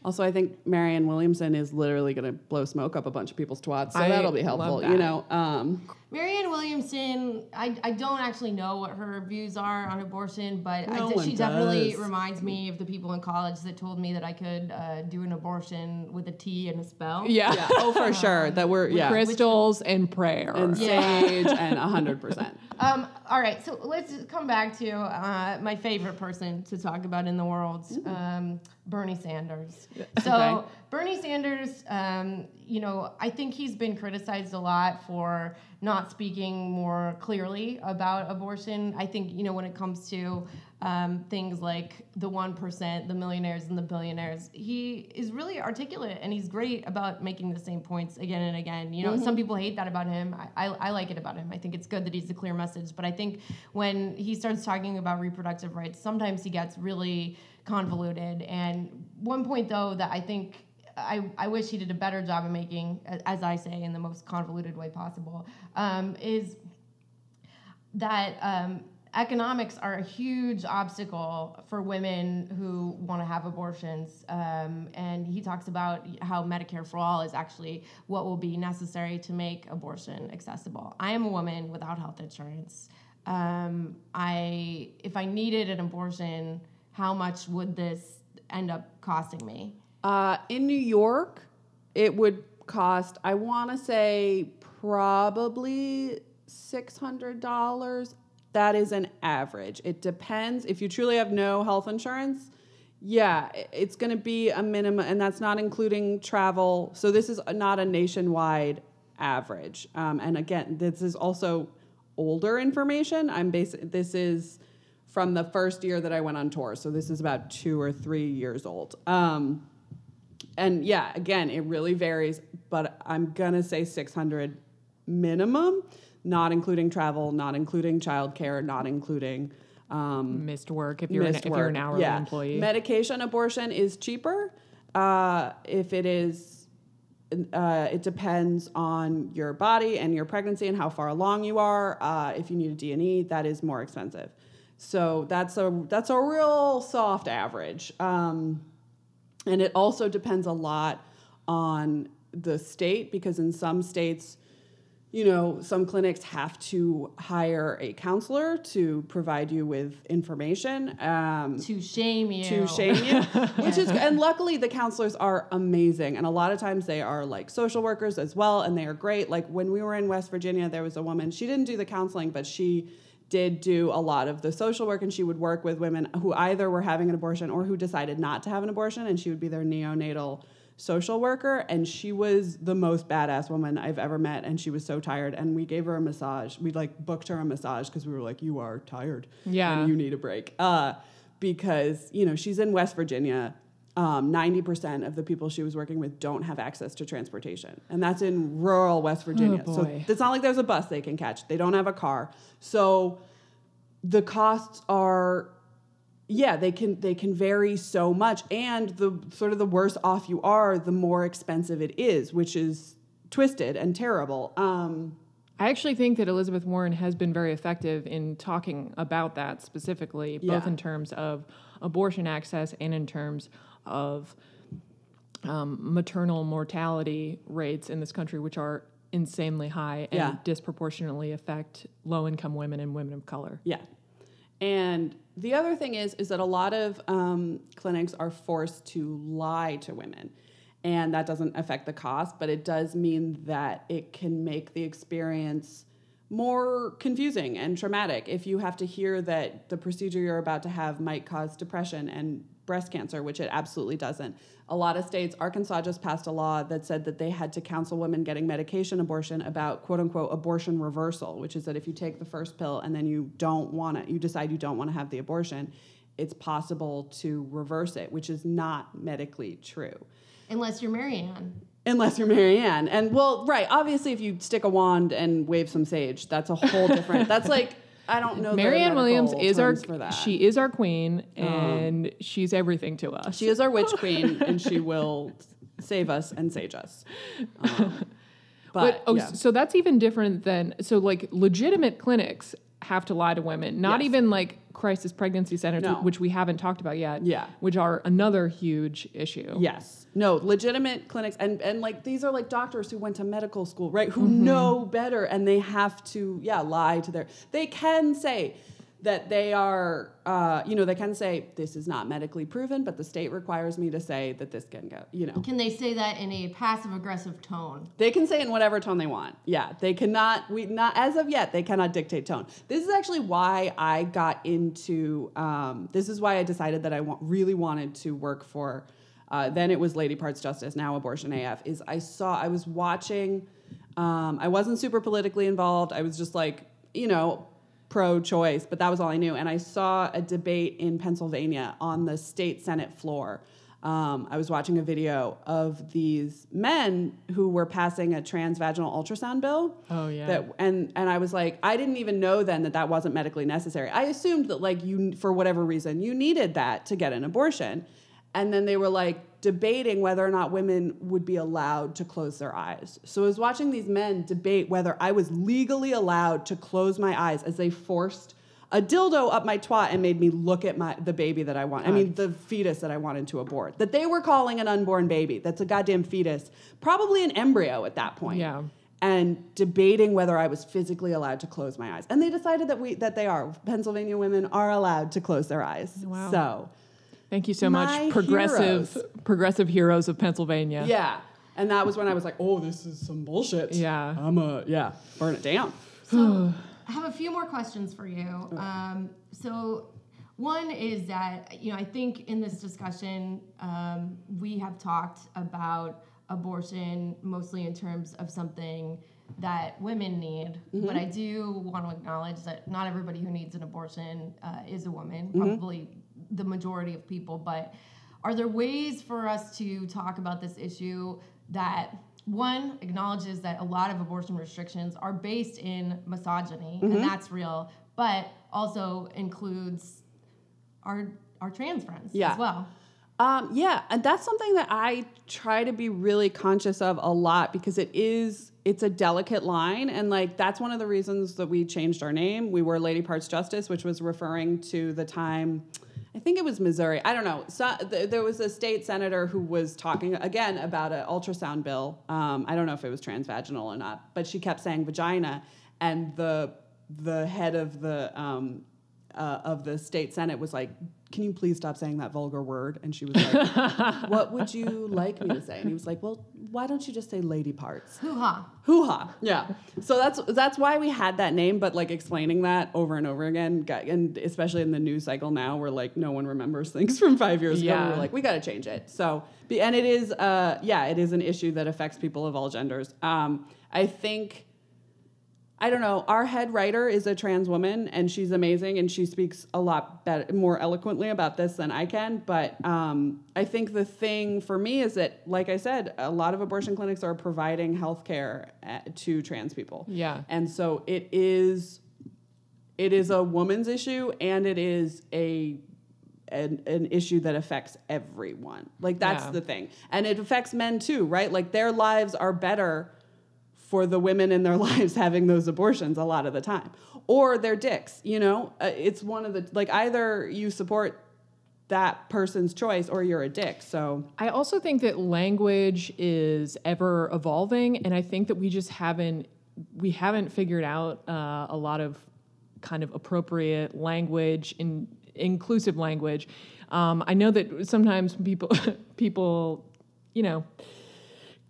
Also, I think Marianne Williamson is literally going to blow smoke up a bunch of people's twats, so I that'll be love helpful. that. You know, um, Marianne Williamson, I, I don't actually know what her views are on abortion, but No d- one she definitely reminds me of the people in college that told me that I could uh, do an abortion with a tea and a spell. Yeah, yeah, oh for sure that we're yeah, crystals and prayer. and sage and hundred percent. Um, all right, so let's come back to uh, my favorite person to talk about in the world, um, Bernie Sanders. So Okay. Bernie Sanders, um, you know, I think he's been criticized a lot for not speaking more clearly about abortion. I think you know when it comes to um, things like the one percent, the millionaires and the billionaires, he is really articulate and he's great about making the same points again and again. You know, some people hate that about him. I, I, I like it about him. I think it's good that he's a clear message, but I think when he starts talking about reproductive rights, sometimes he gets really convoluted. And one point, though, that I think I, I wish he did a better job of making, as I say, in the most convoluted way possible, um, is that um, economics are a huge obstacle for women who want to have abortions. Um, and he talks about how Medicare for all is actually what will be necessary to make abortion accessible. I am a woman without health insurance. Um, I, if I needed an abortion, how much would this end up costing me? Uh, in New York, it would cost, I want to say, probably $600. That is an average. It depends. If you truly have no health insurance, yeah, it's going to be a minimum, and that's not including travel. So this is not a nationwide average. Um, and again, this is also older information. I'm basic. This is from the first year that I went on tour. So this is about two or three years old. Um, and yeah, again, it really varies, but I'm gonna say 600 minimum, not including travel, not including childcare, not including um, Missed work if you're an, if you're an hourly Yeah. employee. Medication abortion is cheaper. Uh, if it is, uh, it depends on your body and your pregnancy and how far along you are. Uh, if you need a D&E, that is more expensive. So that's a that's a real soft average. Um, and it also depends a lot on the state because in some states, you know, some clinics have to hire a counselor to provide you with information. Um, To shame you. to shame you, which is and luckily the counselors are amazing, and a lot of times they are like social workers as well, and they are great. Like when we were in West Virginia, there was a woman. She didn't do the counseling, but she did do a lot of the social work, and she would work with women who either were having an abortion or who decided not to have an abortion, and she would be their neonatal social worker and she was the most badass woman I've ever met and she was so tired and we gave her a massage we like booked her a massage because we were like you are tired Yeah. and you need a break uh, because you know she's in West Virginia. Um, 90% of the people she was working with don't have access to transportation, and that's in rural West Virginia. so it's not like there's a bus they can catch. They don't have a car, so the costs are yeah they can they can vary so much and the sort of the worse off you are the more expensive it is which is twisted and terrible um, I actually think that Elizabeth Warren has been very effective in talking about that specifically, both Yeah. in terms of abortion access and in terms of um, maternal mortality rates in this country, which are insanely high and Yeah. disproportionately affect low income women and women of color. Yeah. And the other thing is, is that a lot of um, clinics are forced to lie to women. And that doesn't affect the cost, but it does mean that it can make the experience more confusing and traumatic if you have to hear that the procedure you're about to have might cause depression and breast cancer, which it absolutely doesn't. A lot of states, Arkansas just passed a law that said that they had to counsel women getting medication abortion about quote unquote abortion reversal, which is that if you take the first pill and then you don't want to, you decide you don't want to have the abortion, it's possible to reverse it, which is not medically true Unless you're Marianne. unless you're Marianne. And well, right, obviously, if you stick a wand and wave some sage, that's a whole different. that's like I don't know. Marianne Williams is our she is our queen and she's everything to us. She is our witch queen, and she will save us and sage us. Um, but, But, oh, yeah. so that's even different than so like legitimate clinics have to lie to women, not Yes. even like crisis pregnancy centers, No. which we haven't talked about yet. Yeah. which are another huge issue. Yes. No, legitimate clinics and and like these are like doctors who went to medical school, right? Who mm-hmm. know better and they have to yeah, lie to their They can say that they are uh, you know, they can say this is not medically proven, but the state requires me to say that this can go, you know. Can they say that in a passive aggressive tone? They can say it in whatever tone they want. Yeah, they cannot. We not as of yet. They cannot dictate tone. This is actually why I got into. Um, this is why I decided that I want, really wanted to work for. Uh, then it was Lady Parts Justice. Now Abortion AF. Is I saw. I was watching. Um, I wasn't super politically involved. I was just like you know pro-choice, but that was all I knew. And I saw a debate in Pennsylvania on the state senate floor um, I was watching a video of these men who were passing a transvaginal ultrasound bill. Oh, yeah. That and and I was like, I didn't even know then that that wasn't medically necessary. I assumed that like you for whatever reason you needed that to get an abortion, and then they were like debating whether or not women would be allowed to close their eyes. So I was watching these men debate whether I was legally allowed to close my eyes as they forced a dildo up my twat and made me look at my the baby that I want. I mean the fetus that I wanted to abort. That they were calling an unborn baby. That's a goddamn fetus. Probably an embryo at that point. Yeah. And debating whether I was physically allowed to close my eyes. And they decided that we that they are. Pennsylvania women are allowed to close their eyes. Wow. So Thank you so much, progressive heroes. progressive heroes of Pennsylvania. yeah. And that was when I was like, oh, this is some bullshit. Yeah. I'm a yeah, burn it down. So I have a few more questions for you. Um, so one is that you know I think in this discussion um, we have talked about abortion mostly in terms of something that women need, but I do want to acknowledge that not everybody who needs an abortion uh, is a woman. Probably the majority of people, but are there ways for us to talk about this issue that one acknowledges that a lot of abortion restrictions are based in misogyny and that's real but also includes our our trans friends Yeah. as well Um, yeah, and that's something that I try to be really conscious of a lot because it is it's a delicate line, and like that's one of the reasons that we changed our name. We were Lady Parts Justice, which was referring to the time. I think it was Missouri. I don't know. So, th- there was a state senator who was talking again about an ultrasound bill. Um, I don't know if it was transvaginal or not, but she kept saying vagina, and the the head of the um, uh, of the state senate was like, "Can you please stop saying that vulgar word?" And she was like, "What would you like me to say?" And he was like, "Well, why don't you just say lady parts?" hoo-ha Hoo ha! Yeah. So that's that's why we had that name, but like explaining that over and over again, got, and especially in the news cycle now, where like no one remembers things from five years ago. We're like, we got to change it. So, be- and it is, uh, yeah, it is an issue that affects people of all genders. Um, I think. I don't know. Our head writer is a trans woman, and she's amazing, and she speaks a lot better, more eloquently about this than I can. But um, I think the thing for me is that, like I said, a lot of abortion clinics are providing health care to trans people. Yeah. and so it is, it is a woman's issue, and it is a an, an issue that affects everyone. Like that's Yeah. the thing, and it affects men too, right? Like their lives are better for the women in their lives having those abortions a lot of the time. Or their dicks you know? Uh, it's one of the like either you support that person's choice or you're a dick so. I also think that language is ever evolving, and I think that we just haven't we haven't figured out uh, a lot of kind of appropriate language and inclusive language. Um, I know that sometimes people people you know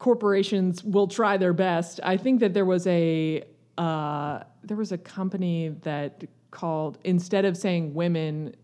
corporations will try their best. I think that there was a uh, there was a company that called instead of saying women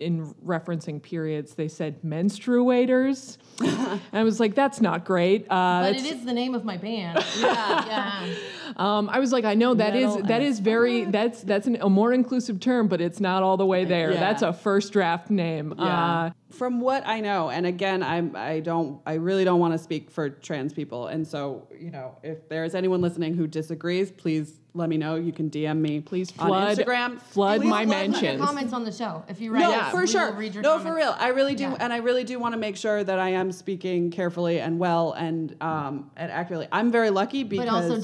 in referencing periods, they said menstruators. and I was like, that's not great. Uh, but it is the name of my band yeah yeah um, I was like, I know that is Metal that and is very that's that's an, a more inclusive term, but it's not all the way there. Yeah. That's a first draft name. Uh, from what i know and again i'm i don't i really don't want to speak for trans people and so you know if there's anyone listening who disagrees please let me know you can dm me Please on flood- instagram flood Please my We'll put your mentions. comments on the show if you write No, us, for sure. will read your no, for real. I really do, Yeah. and I really do want to make sure that I am speaking carefully and well and um and accurately. I'm very lucky because, but also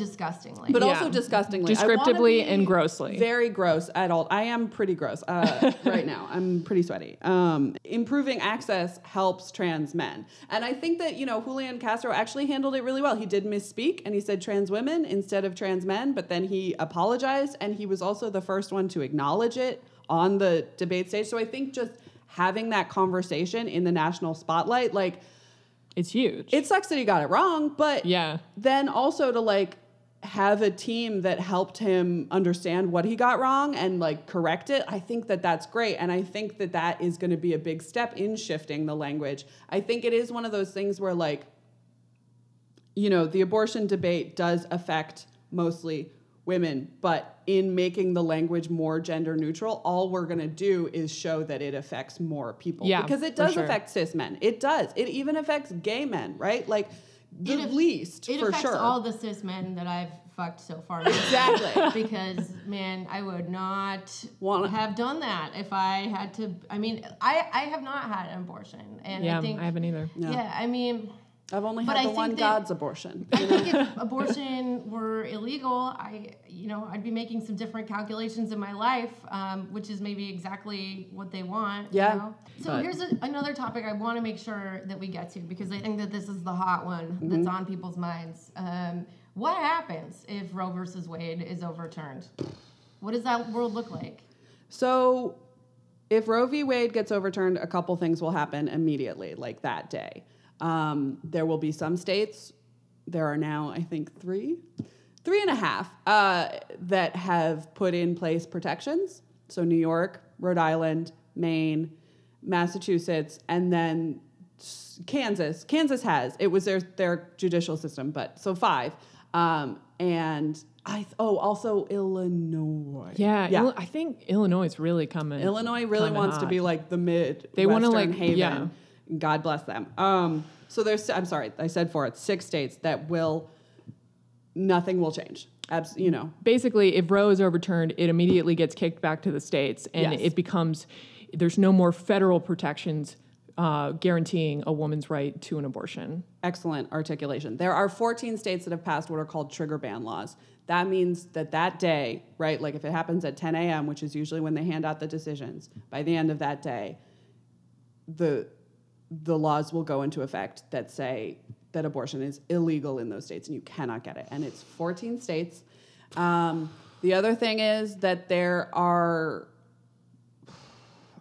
disgustingly but Yeah. also disgustingly, Descriptively be and grossly. Very gross. Adult. I am pretty gross uh, right now. I'm pretty sweaty. Um, improving access helps trans men, and I think that you know Julian Castro actually handled it really well. He did misspeak and he said trans women instead of trans men, but then he apologized and he was also the first one to acknowledge it on the debate stage. So I think just having that conversation in the national spotlight, like it's huge. it sucks that he got it wrong, but yeah. then also to like have a team that helped him understand what he got wrong and like correct it i think that that's great and i think that that is going to be a big step in shifting the language i think it is one of those things where like you know the abortion debate does affect mostly women, but in making the language more gender neutral, all we're going to do is show that it affects more people. Yeah, because it does sure. affect cis men. It does. It even affects gay men, right? Like the It aff- least It for affects sure. all the cis men that I've fucked so far. Exactly. because man, I would not Wanna- have done that if I had to. I mean, I I have not had an abortion, and yeah, I think I haven't either. yeah. I mean. I've only had I the one God's abortion. I think if abortion were illegal, I, you know, I'd be making some different calculations in my life, um, which is maybe exactly what they want. Yeah, You know? So but- here's a, another topic I want to make sure that we get to because I think that this is the hot one Mm-hmm. that's on people's minds. Um, what happens if Roe versus Wade is overturned? What does that world look like? So, if Roe v. Wade gets overturned, a couple things will happen immediately, like that day. Um, there will be some states, there are now, I think, three, three and a half, uh, that have put in place protections. So, New York, Rhode Island, Maine, Massachusetts, and then Kansas. Kansas has. It was their, their judicial system, but so five. Um, and I, oh, also Illinois. Yeah, Yeah. Illi- I think Illinois is really coming. Illinois really wants to be like the mid. They wanna, like- haven. yeah. God bless them. Um, so there's, I'm sorry, I said four. It's six states that will. Nothing will change. Abs- you know, basically, if Roe is overturned, it immediately gets kicked back to the states, and Yes. it becomes there's no more federal protections uh, guaranteeing a woman's right to an abortion. excellent articulation. There are 14 states that have passed what are called trigger ban laws. That means that that day, right, like if it happens at 10 a.m., which is usually when they hand out the decisions, by the end of that day, the the laws will go into effect that say that abortion is illegal in those states and you cannot get it. And it's 14 states. Um, the other thing is that there are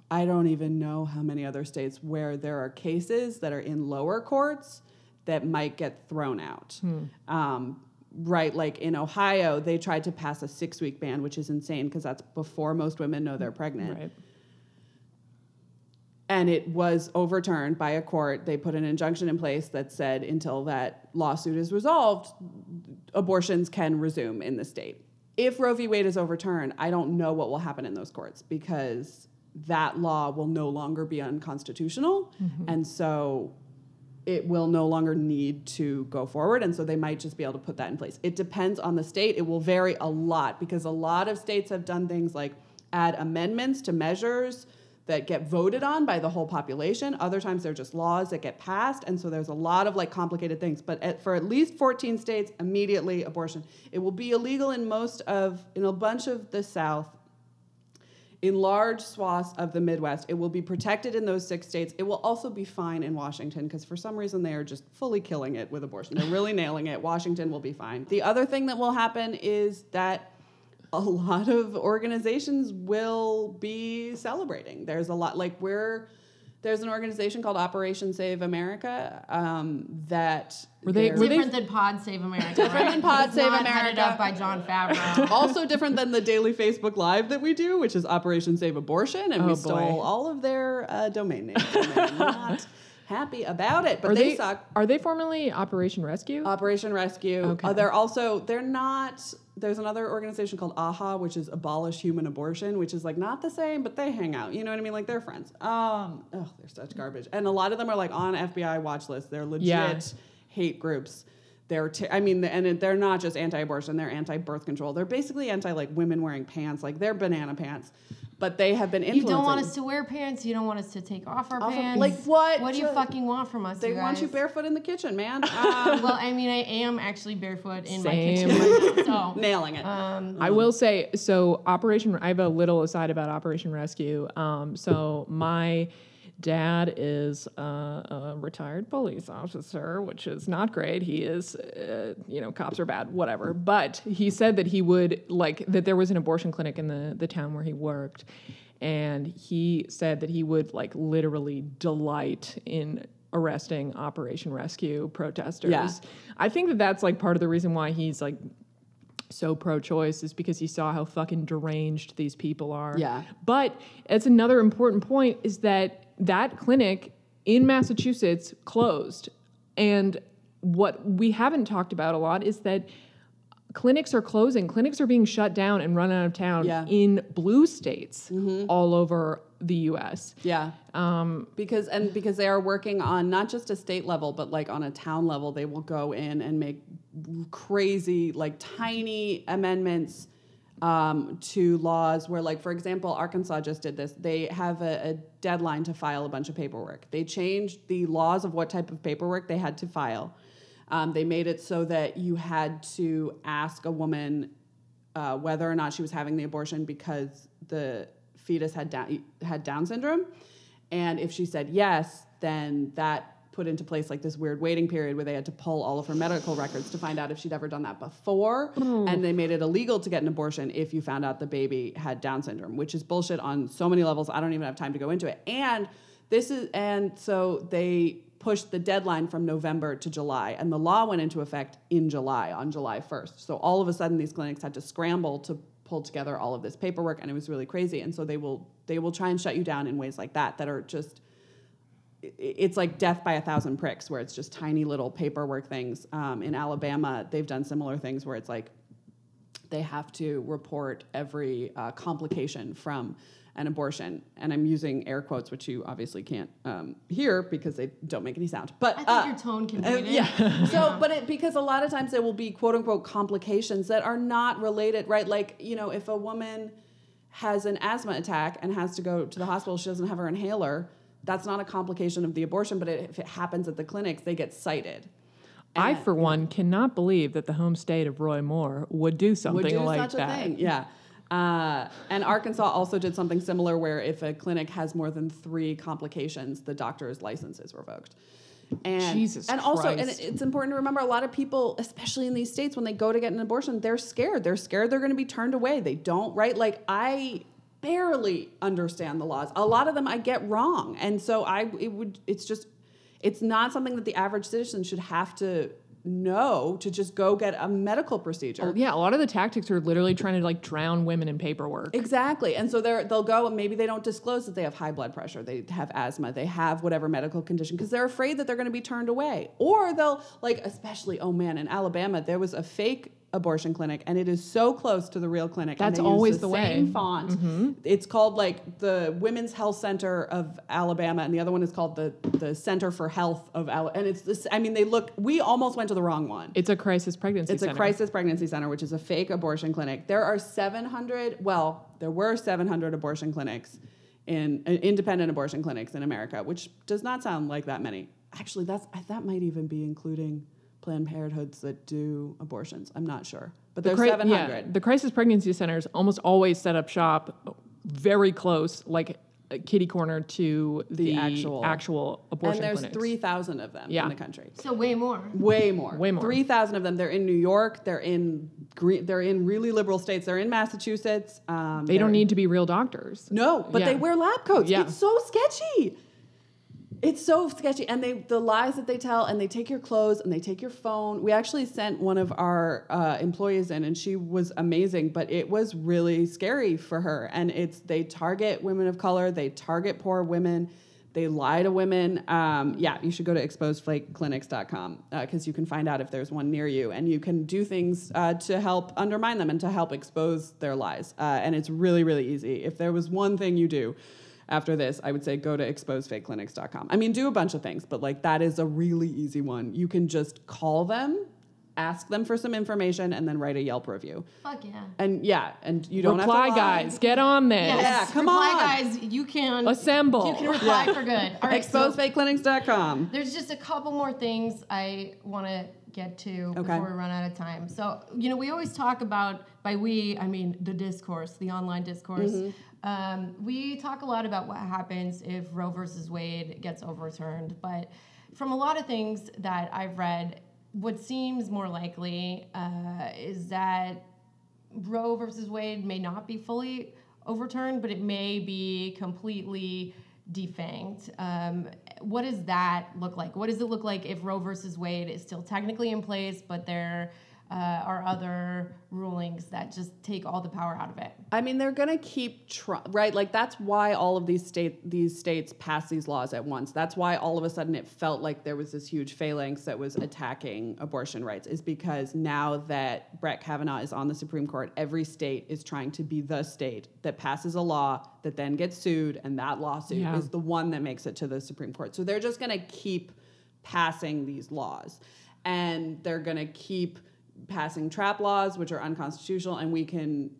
I don't even know how many other states where there are cases that are in lower courts that might get thrown out. Um, right, like in Ohio, they tried to pass a six week ban, which is insane because that's before most women know they're pregnant. Right. And it was overturned by a court. They put an injunction in place that said until that lawsuit is resolved, abortions can resume in the state. If Roe v. Wade is overturned, I don't know what will happen in those courts because that law will no longer be unconstitutional. Mm-hmm. And so it will no longer need to go forward. And so they might just be able to put that in place. It depends on the state. It will vary a lot because a lot of states have done things like add amendments to measures that get voted on by the whole population. Other times they're just laws that get passed. And so there's a lot of like complicated things. But at, for at least 14 states, immediately abortion. It will be illegal in most of, in a bunch of the South, in large swaths of the Midwest. It will be protected in those six states. It will also be fine in Washington because for some reason they are just fully killing it with abortion. They're really nailing it. Washington will be fine. The other thing that will happen is that a lot of organizations will be celebrating. There's a lot like we're there's an organization called Operation Save America um, that Were they- they're- they- Different than Pod Save America. Different than Pod Save Headed America. up by Jon Favreau. also different than the daily Facebook Live that we do, which is Operation Save Abortion, and Oh, we boy. stole all of their uh, domain names. And they're not happy about it, but Are they, they suck. Are they formerly Operation Rescue? Operation Rescue. Okay. Uh, they're also they're not. There's another organization called AHA, which is Abolish Human Abortion, which is like not the same, but they hang out. You know what I mean? Like they're friends. Um, oh, they're such garbage, and a lot of them are like on FBI watch lists. They're legit Yeah. hate groups. They're, t- I mean, and it- they're not just anti-abortion; they're anti-birth control. They're basically anti like women wearing pants, like they're banana pants. But they have been influencing. You don't want us to wear pants. You don't want us to take off our Off of- pants. like what? What do you Just- fucking want from us? They you want you barefoot in the kitchen, man. Um, well, I mean, I am actually barefoot in Same. my kitchen right now. So, nailing it. um, I will say so. Operation. I have a little aside about Operation Rescue. Um, so my dad is uh, a retired police officer, which is not great. He is, uh, you know, cops are bad, whatever. But he said that he would like that there was an abortion clinic in the the town where he worked, and he said that he would like literally delight in arresting Operation Rescue protesters. Yeah. I think that that's like part of the reason why he's like so pro-choice is because he saw how fucking deranged these people are. Yeah. But it's another important point is that that clinic in Massachusetts closed. And what we haven't talked about a lot is that clinics are closing. Clinics are being shut down and run out of town Yeah. in blue states all over the U.S. Yeah. Um, because and because they are working on not just a state level, but like on a town level, they will go in and make crazy, like tiny amendments um, to laws where, like, for example, Arkansas just did this. They have a, a deadline to file a bunch of paperwork. They changed the laws of what type of paperwork they had to file. Um, they made it so that you had to ask a woman uh, whether or not she was having the abortion because the fetus had down, had Down syndrome, and if she said yes, then that put into place like this weird waiting period where they had to pull all of her medical records to find out if she'd ever done that before, mm. and they made it illegal to get an abortion if you found out the baby had Down syndrome, which is bullshit on so many levels. I don't even have time to go into it, and this is and so they pushed the deadline from November to July, and the law went into effect in July, on July 1st. So all of a sudden, these clinics had to scramble to pull together all of this paperwork, and it was really crazy. And so they will they will try and shut you down in ways like that that are just it's like death by a thousand pricks, where it's just tiny little paperwork things. Um, in Alabama, they've done similar things where it's like they have to report every uh, complication from an abortion, and I'm using air quotes, which you obviously can't um, hear because they don't make any sound. But I think uh, your tone can uh, read it. yeah. So, but it because a lot of times there will be quote unquote complications that are not related, right? Like you know, if a woman has an asthma attack and has to go to the hospital, she doesn't have her inhaler. That's not a complication of the abortion, but it, if it happens at the clinics, they get cited. I, for one, cannot believe that the home state of Roy Moore would do something would do like such that. a thing. Yeah. Uh, and Arkansas also did something similar where if a clinic has more than three complications, the doctor's license is revoked. And, Jesus and also, and it's important to remember a lot of people, especially in these states, when they go to get an abortion, they're scared. They're scared they're going to be turned away. They don't, right? Like, I barely understand the laws. A lot of them I get wrong. And so I, it would, it's just, it's not something that the average citizen should have to know to just go get a medical procedure. Oh, yeah, a lot of the tactics are literally trying to like drown women in paperwork. Exactly. And so they're, they'll go and maybe they don't disclose that they have high blood pressure, they have asthma, they have whatever medical condition because they're afraid that they're going to be turned away. Or they'll, like, especially, oh man, in Alabama, there was a fake abortion clinic and it is so close to the real clinic. and That's always the, the way. Mm-hmm. font. It's called like the Women's Health Center of Alabama, and the other one is called the, the Center for Health of Alabama. And it's this, I mean, they look, we almost went to the wrong one. It's a crisis pregnancy It's center. a crisis pregnancy center, which is a fake abortion clinic. There are 700, well, there were 700 abortion clinics in uh, independent abortion clinics in America, which does not sound like that many. Actually, that's that might even be including Planned Parenthoods that do abortions. I'm not sure, but The there's cri- 700. Yeah, the crisis pregnancy centers almost always set up shop very close, like a kitty corner to the, actual- actual abortion and there's clinics. 3,000 of them Yeah. in the country. So way more. Way more. Way more. Three thousand of them. They're in New York. They're in green. They're in really liberal states. They're in Massachusetts. Um, They don't need to be real doctors. No, but they wear lab coats. Yeah. It's so sketchy. It's so sketchy, and they the lies that they tell, and they take your clothes and they take your phone. We actually sent one of our uh, employees in, and she was amazing, but it was really scary for her. And it's they target women of color, they target poor women, they lie to women. Um, yeah, you should go to exposedfakeclinics.com because you can find out if there's one near you, and you can do things uh, to help undermine them and to help expose their lies. Uh, and it's really, really easy. If there was one thing you do after this, I would say go to exposefakeclinics.com. I mean, do a bunch of things, but like that is a really easy one. You can just call them, ask them for some information, and then write a Yelp review. Fuck yeah. And yeah, and you don't Reply, have to lie. guys, get on this. Yes. Yeah, come reply, on. guys. You can Assemble. You can reply for good. All right. so Exposefakeclinics.com. there's just a couple more things I want to get to Okay. before we run out of time. So you know, we always talk about by we, I mean the discourse, the online discourse. Mm-hmm. Um, we talk a lot about what happens if Roe versus Wade gets overturned, but from a lot of things that I've read, what seems more likely uh, is that Roe versus Wade may not be fully overturned, but it may be completely defanged. Um, what does that look like? What does it look like if Roe versus Wade is still technically in place, but they're uh, or other rulings that just take all the power out of it. I mean, they're gonna keep try- right. Like that's why all of these state these states pass these laws at once. That's why all of a sudden it felt like there was this huge phalanx that was attacking abortion rights. Is because now that Brett Kavanaugh is on the Supreme Court, every state is trying to be the state that passes a law that then gets sued, and that lawsuit Yeah. is the one that makes it to the Supreme Court. So they're just gonna keep passing these laws, and they're gonna keep passing trap laws, which are unconstitutional, and we can,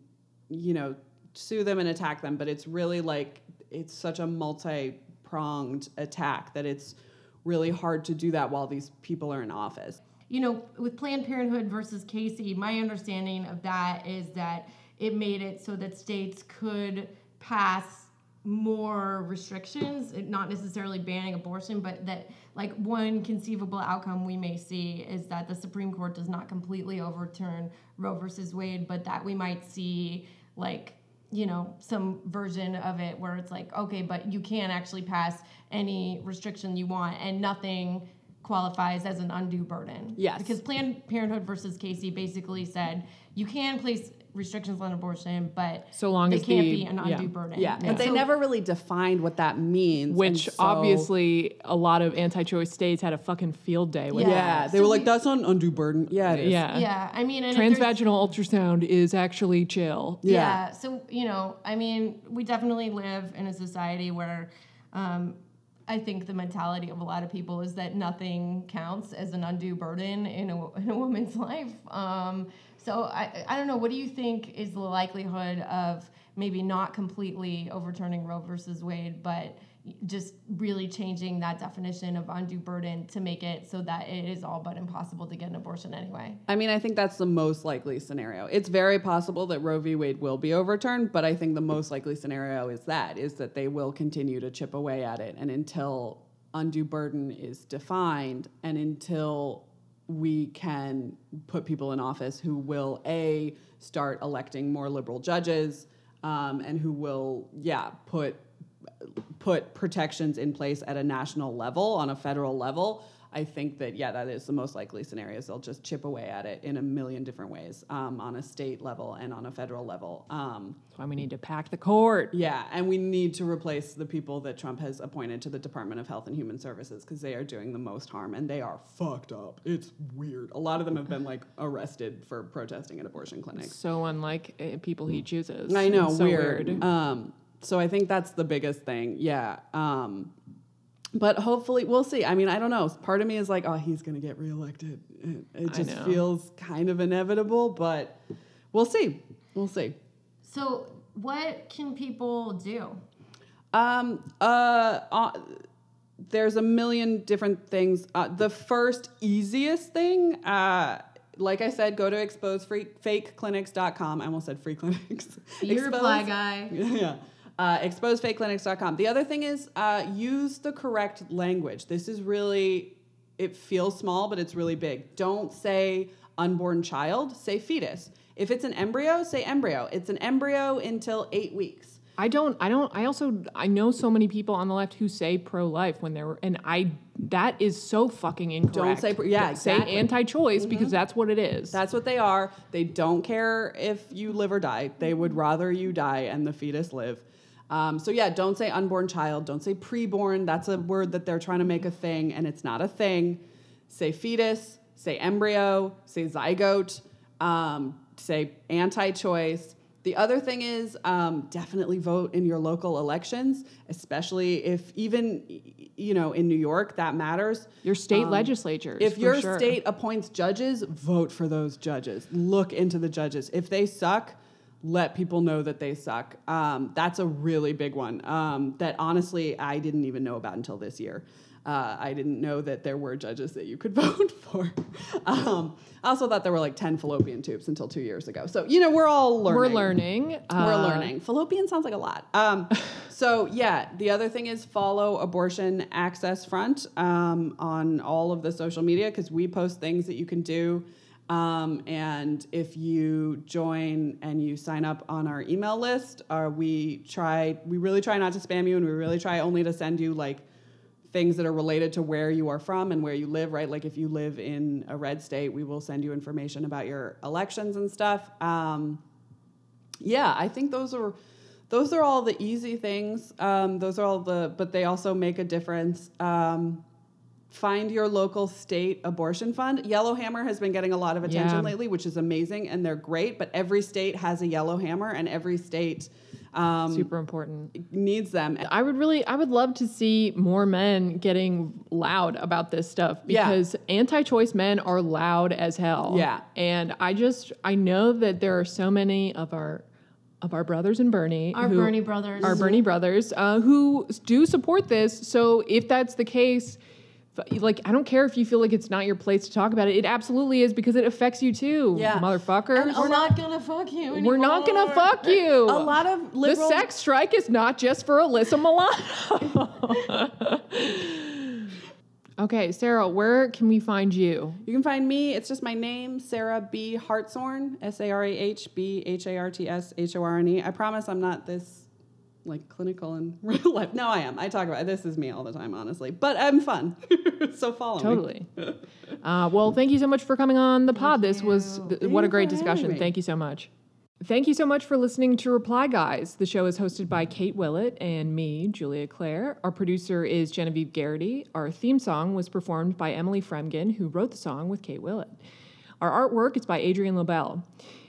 you know, sue them and attack them. But it's really like it's such a multi-pronged attack that it's really hard to do that while these people are in office. you know, with Planned Parenthood versus Casey, my understanding of that is that it made it so that states could pass more restrictions, not necessarily banning abortion, but that like one conceivable outcome we may see is that the Supreme Court does not completely overturn Roe versus Wade, but that we might see like you know some version of it where it's like okay but you can actually pass any restriction you want and nothing qualifies as an undue burden Yes. because planned parenthood versus casey basically said you can place restrictions on abortion but So long they as can't the- be an yeah. undue burden Yeah, but they So- never really defined what that means. Which so- obviously a lot of anti-choice states had a fucking field day with. Yeah. yeah, they So were like, we- "That's not an undue burden." Yeah, it is. Yeah. yeah i mean and if Transvaginal ultrasound is actually chill. Yeah. Yeah. So, you know, I mean, we definitely live in a society where um, I think the mentality of a lot of people is that nothing counts as an undue burden in a, in a woman's life. Um, so, I, I don't know. What do you think is the likelihood of maybe not completely overturning Roe versus Wade, but just really changing that definition of undue burden to make it so that it is all but impossible to get an abortion anyway? I mean, I think that's the most likely scenario. It's very possible that Roe v. Wade will be overturned, but I think the most likely scenario is that is that they will continue to chip away at it, and until undue burden is defined, and until we can put people in office who will a start electing more liberal judges, um, and who will yeah put put protections in place at a national level, on a federal level, I think that yeah, that is the most likely scenario. Is they'll just chip away at it in a million different ways, um, on a state level and on a federal level. Um, That's why we need to pack the court. yeah, and we need to replace the people that Trump has appointed to the Department of Health and Human Services because they are doing the most harm and they are fucked up. It's weird. A lot of them have been like arrested for protesting at abortion clinics. So unlike uh, people he chooses. I know, so weird. Um, so I think that's the biggest thing. Yeah. Um, but hopefully, we'll see. I mean, I don't know. Part of me is like, oh, he's going to get reelected. It, it just feels kind of inevitable, but we'll see. We'll see. So, what can people do? Um, uh, uh, there's a million different things. Uh, the first easiest thing, uh, like I said, go to exposefakeclinics.com. I almost said free clinics. Your reply guy. yeah. Uh, exposefakeclinics.com. The other thing is uh, use the correct language. This is really, it feels small, but it's really big. Don't say unborn child, say fetus. If it's an embryo, say embryo. It's an embryo until eight weeks. I don't. I don't. I also. I know so many people on the left who say pro-life when they're, and I. That is so fucking incorrect. Don't say pro- yeah, Say exactly. Mm-hmm. anti-choice because that's what it is. That's what they are. They don't care if you live or die. They would rather you die and the fetus live. Um, so yeah, don't say unborn child. Don't say preborn. That's a word that they're trying to make a thing, and it's not a thing. Say fetus. Say embryo. Say zygote. Um, say anti-choice. The other thing is um, definitely vote in your local elections, especially if even you know in New York that matters. Your state Um, legislatures. If your sure. state appoints judges, vote for those judges. Look into the judges. If they suck, let people know that they suck. Um, that's a really big one um, that honestly I didn't even know about until this year. Uh, I didn't know that there were judges that you could vote for. Um, I also thought there were like 10 fallopian tubes until two years ago. So, you know, we're all learning. we're learning. We're Uh, learning. Fallopian sounds like a lot. Um, so yeah, the other thing is follow Abortion Access Front um, on all of the social media because we post things that you can do. Um, and if you join and you sign up on our email list, uh, we try. We really try not to spam you, and we really try only to send you like things that are related to where you are from and where you live, right? Like if you live in a red state, we will send you information about your elections and stuff. Um, yeah, I think those are those are all the easy things. Um, those are all the, but they also make a difference. Um, find your local state abortion fund. Yellowhammer has been getting a lot of attention Yeah. lately, which is amazing, and they're great. But every state has a Yellowhammer, and every state um, Super important. needs them. I would really, I would love to see more men getting loud about this stuff Yeah. because anti-choice men are loud as hell. Yeah. and I just, I know that there are so many of our, of our brothers in Bernie, Our who- Bernie brothers. our Bernie brothers, uh, who do support this. So if that's the case. F- Like I don't care if you feel like it's not your place to talk about it. It absolutely is because it affects you too, Yeah. motherfucker. And We're not gonna fuck you. We're not gonna fuck you. A lot of liberal The sex strike is not just for Alyssa Milano. okay, Sarah, where can we find you? You can find me. It's just my name, Sarah B. Hartshorne, S A R A H B H A R T S H O R N E. I promise I'm not this like clinical in real life. No, I am. I talk about this is me all the time, honestly. But I'm fun. so follow me. Totally. Uh, well, thank you so much for coming on the pod. This was th- what a great discussion. Thank you so much. Thank you so much for listening to Reply Guys. The show is hosted by Kate Willett and me, Julia Claire. Our producer is Genevieve Garrity. Our theme song was performed by Emily Fremgen, who wrote the song with Kate Willett. Our artwork is by Adrian Lobel.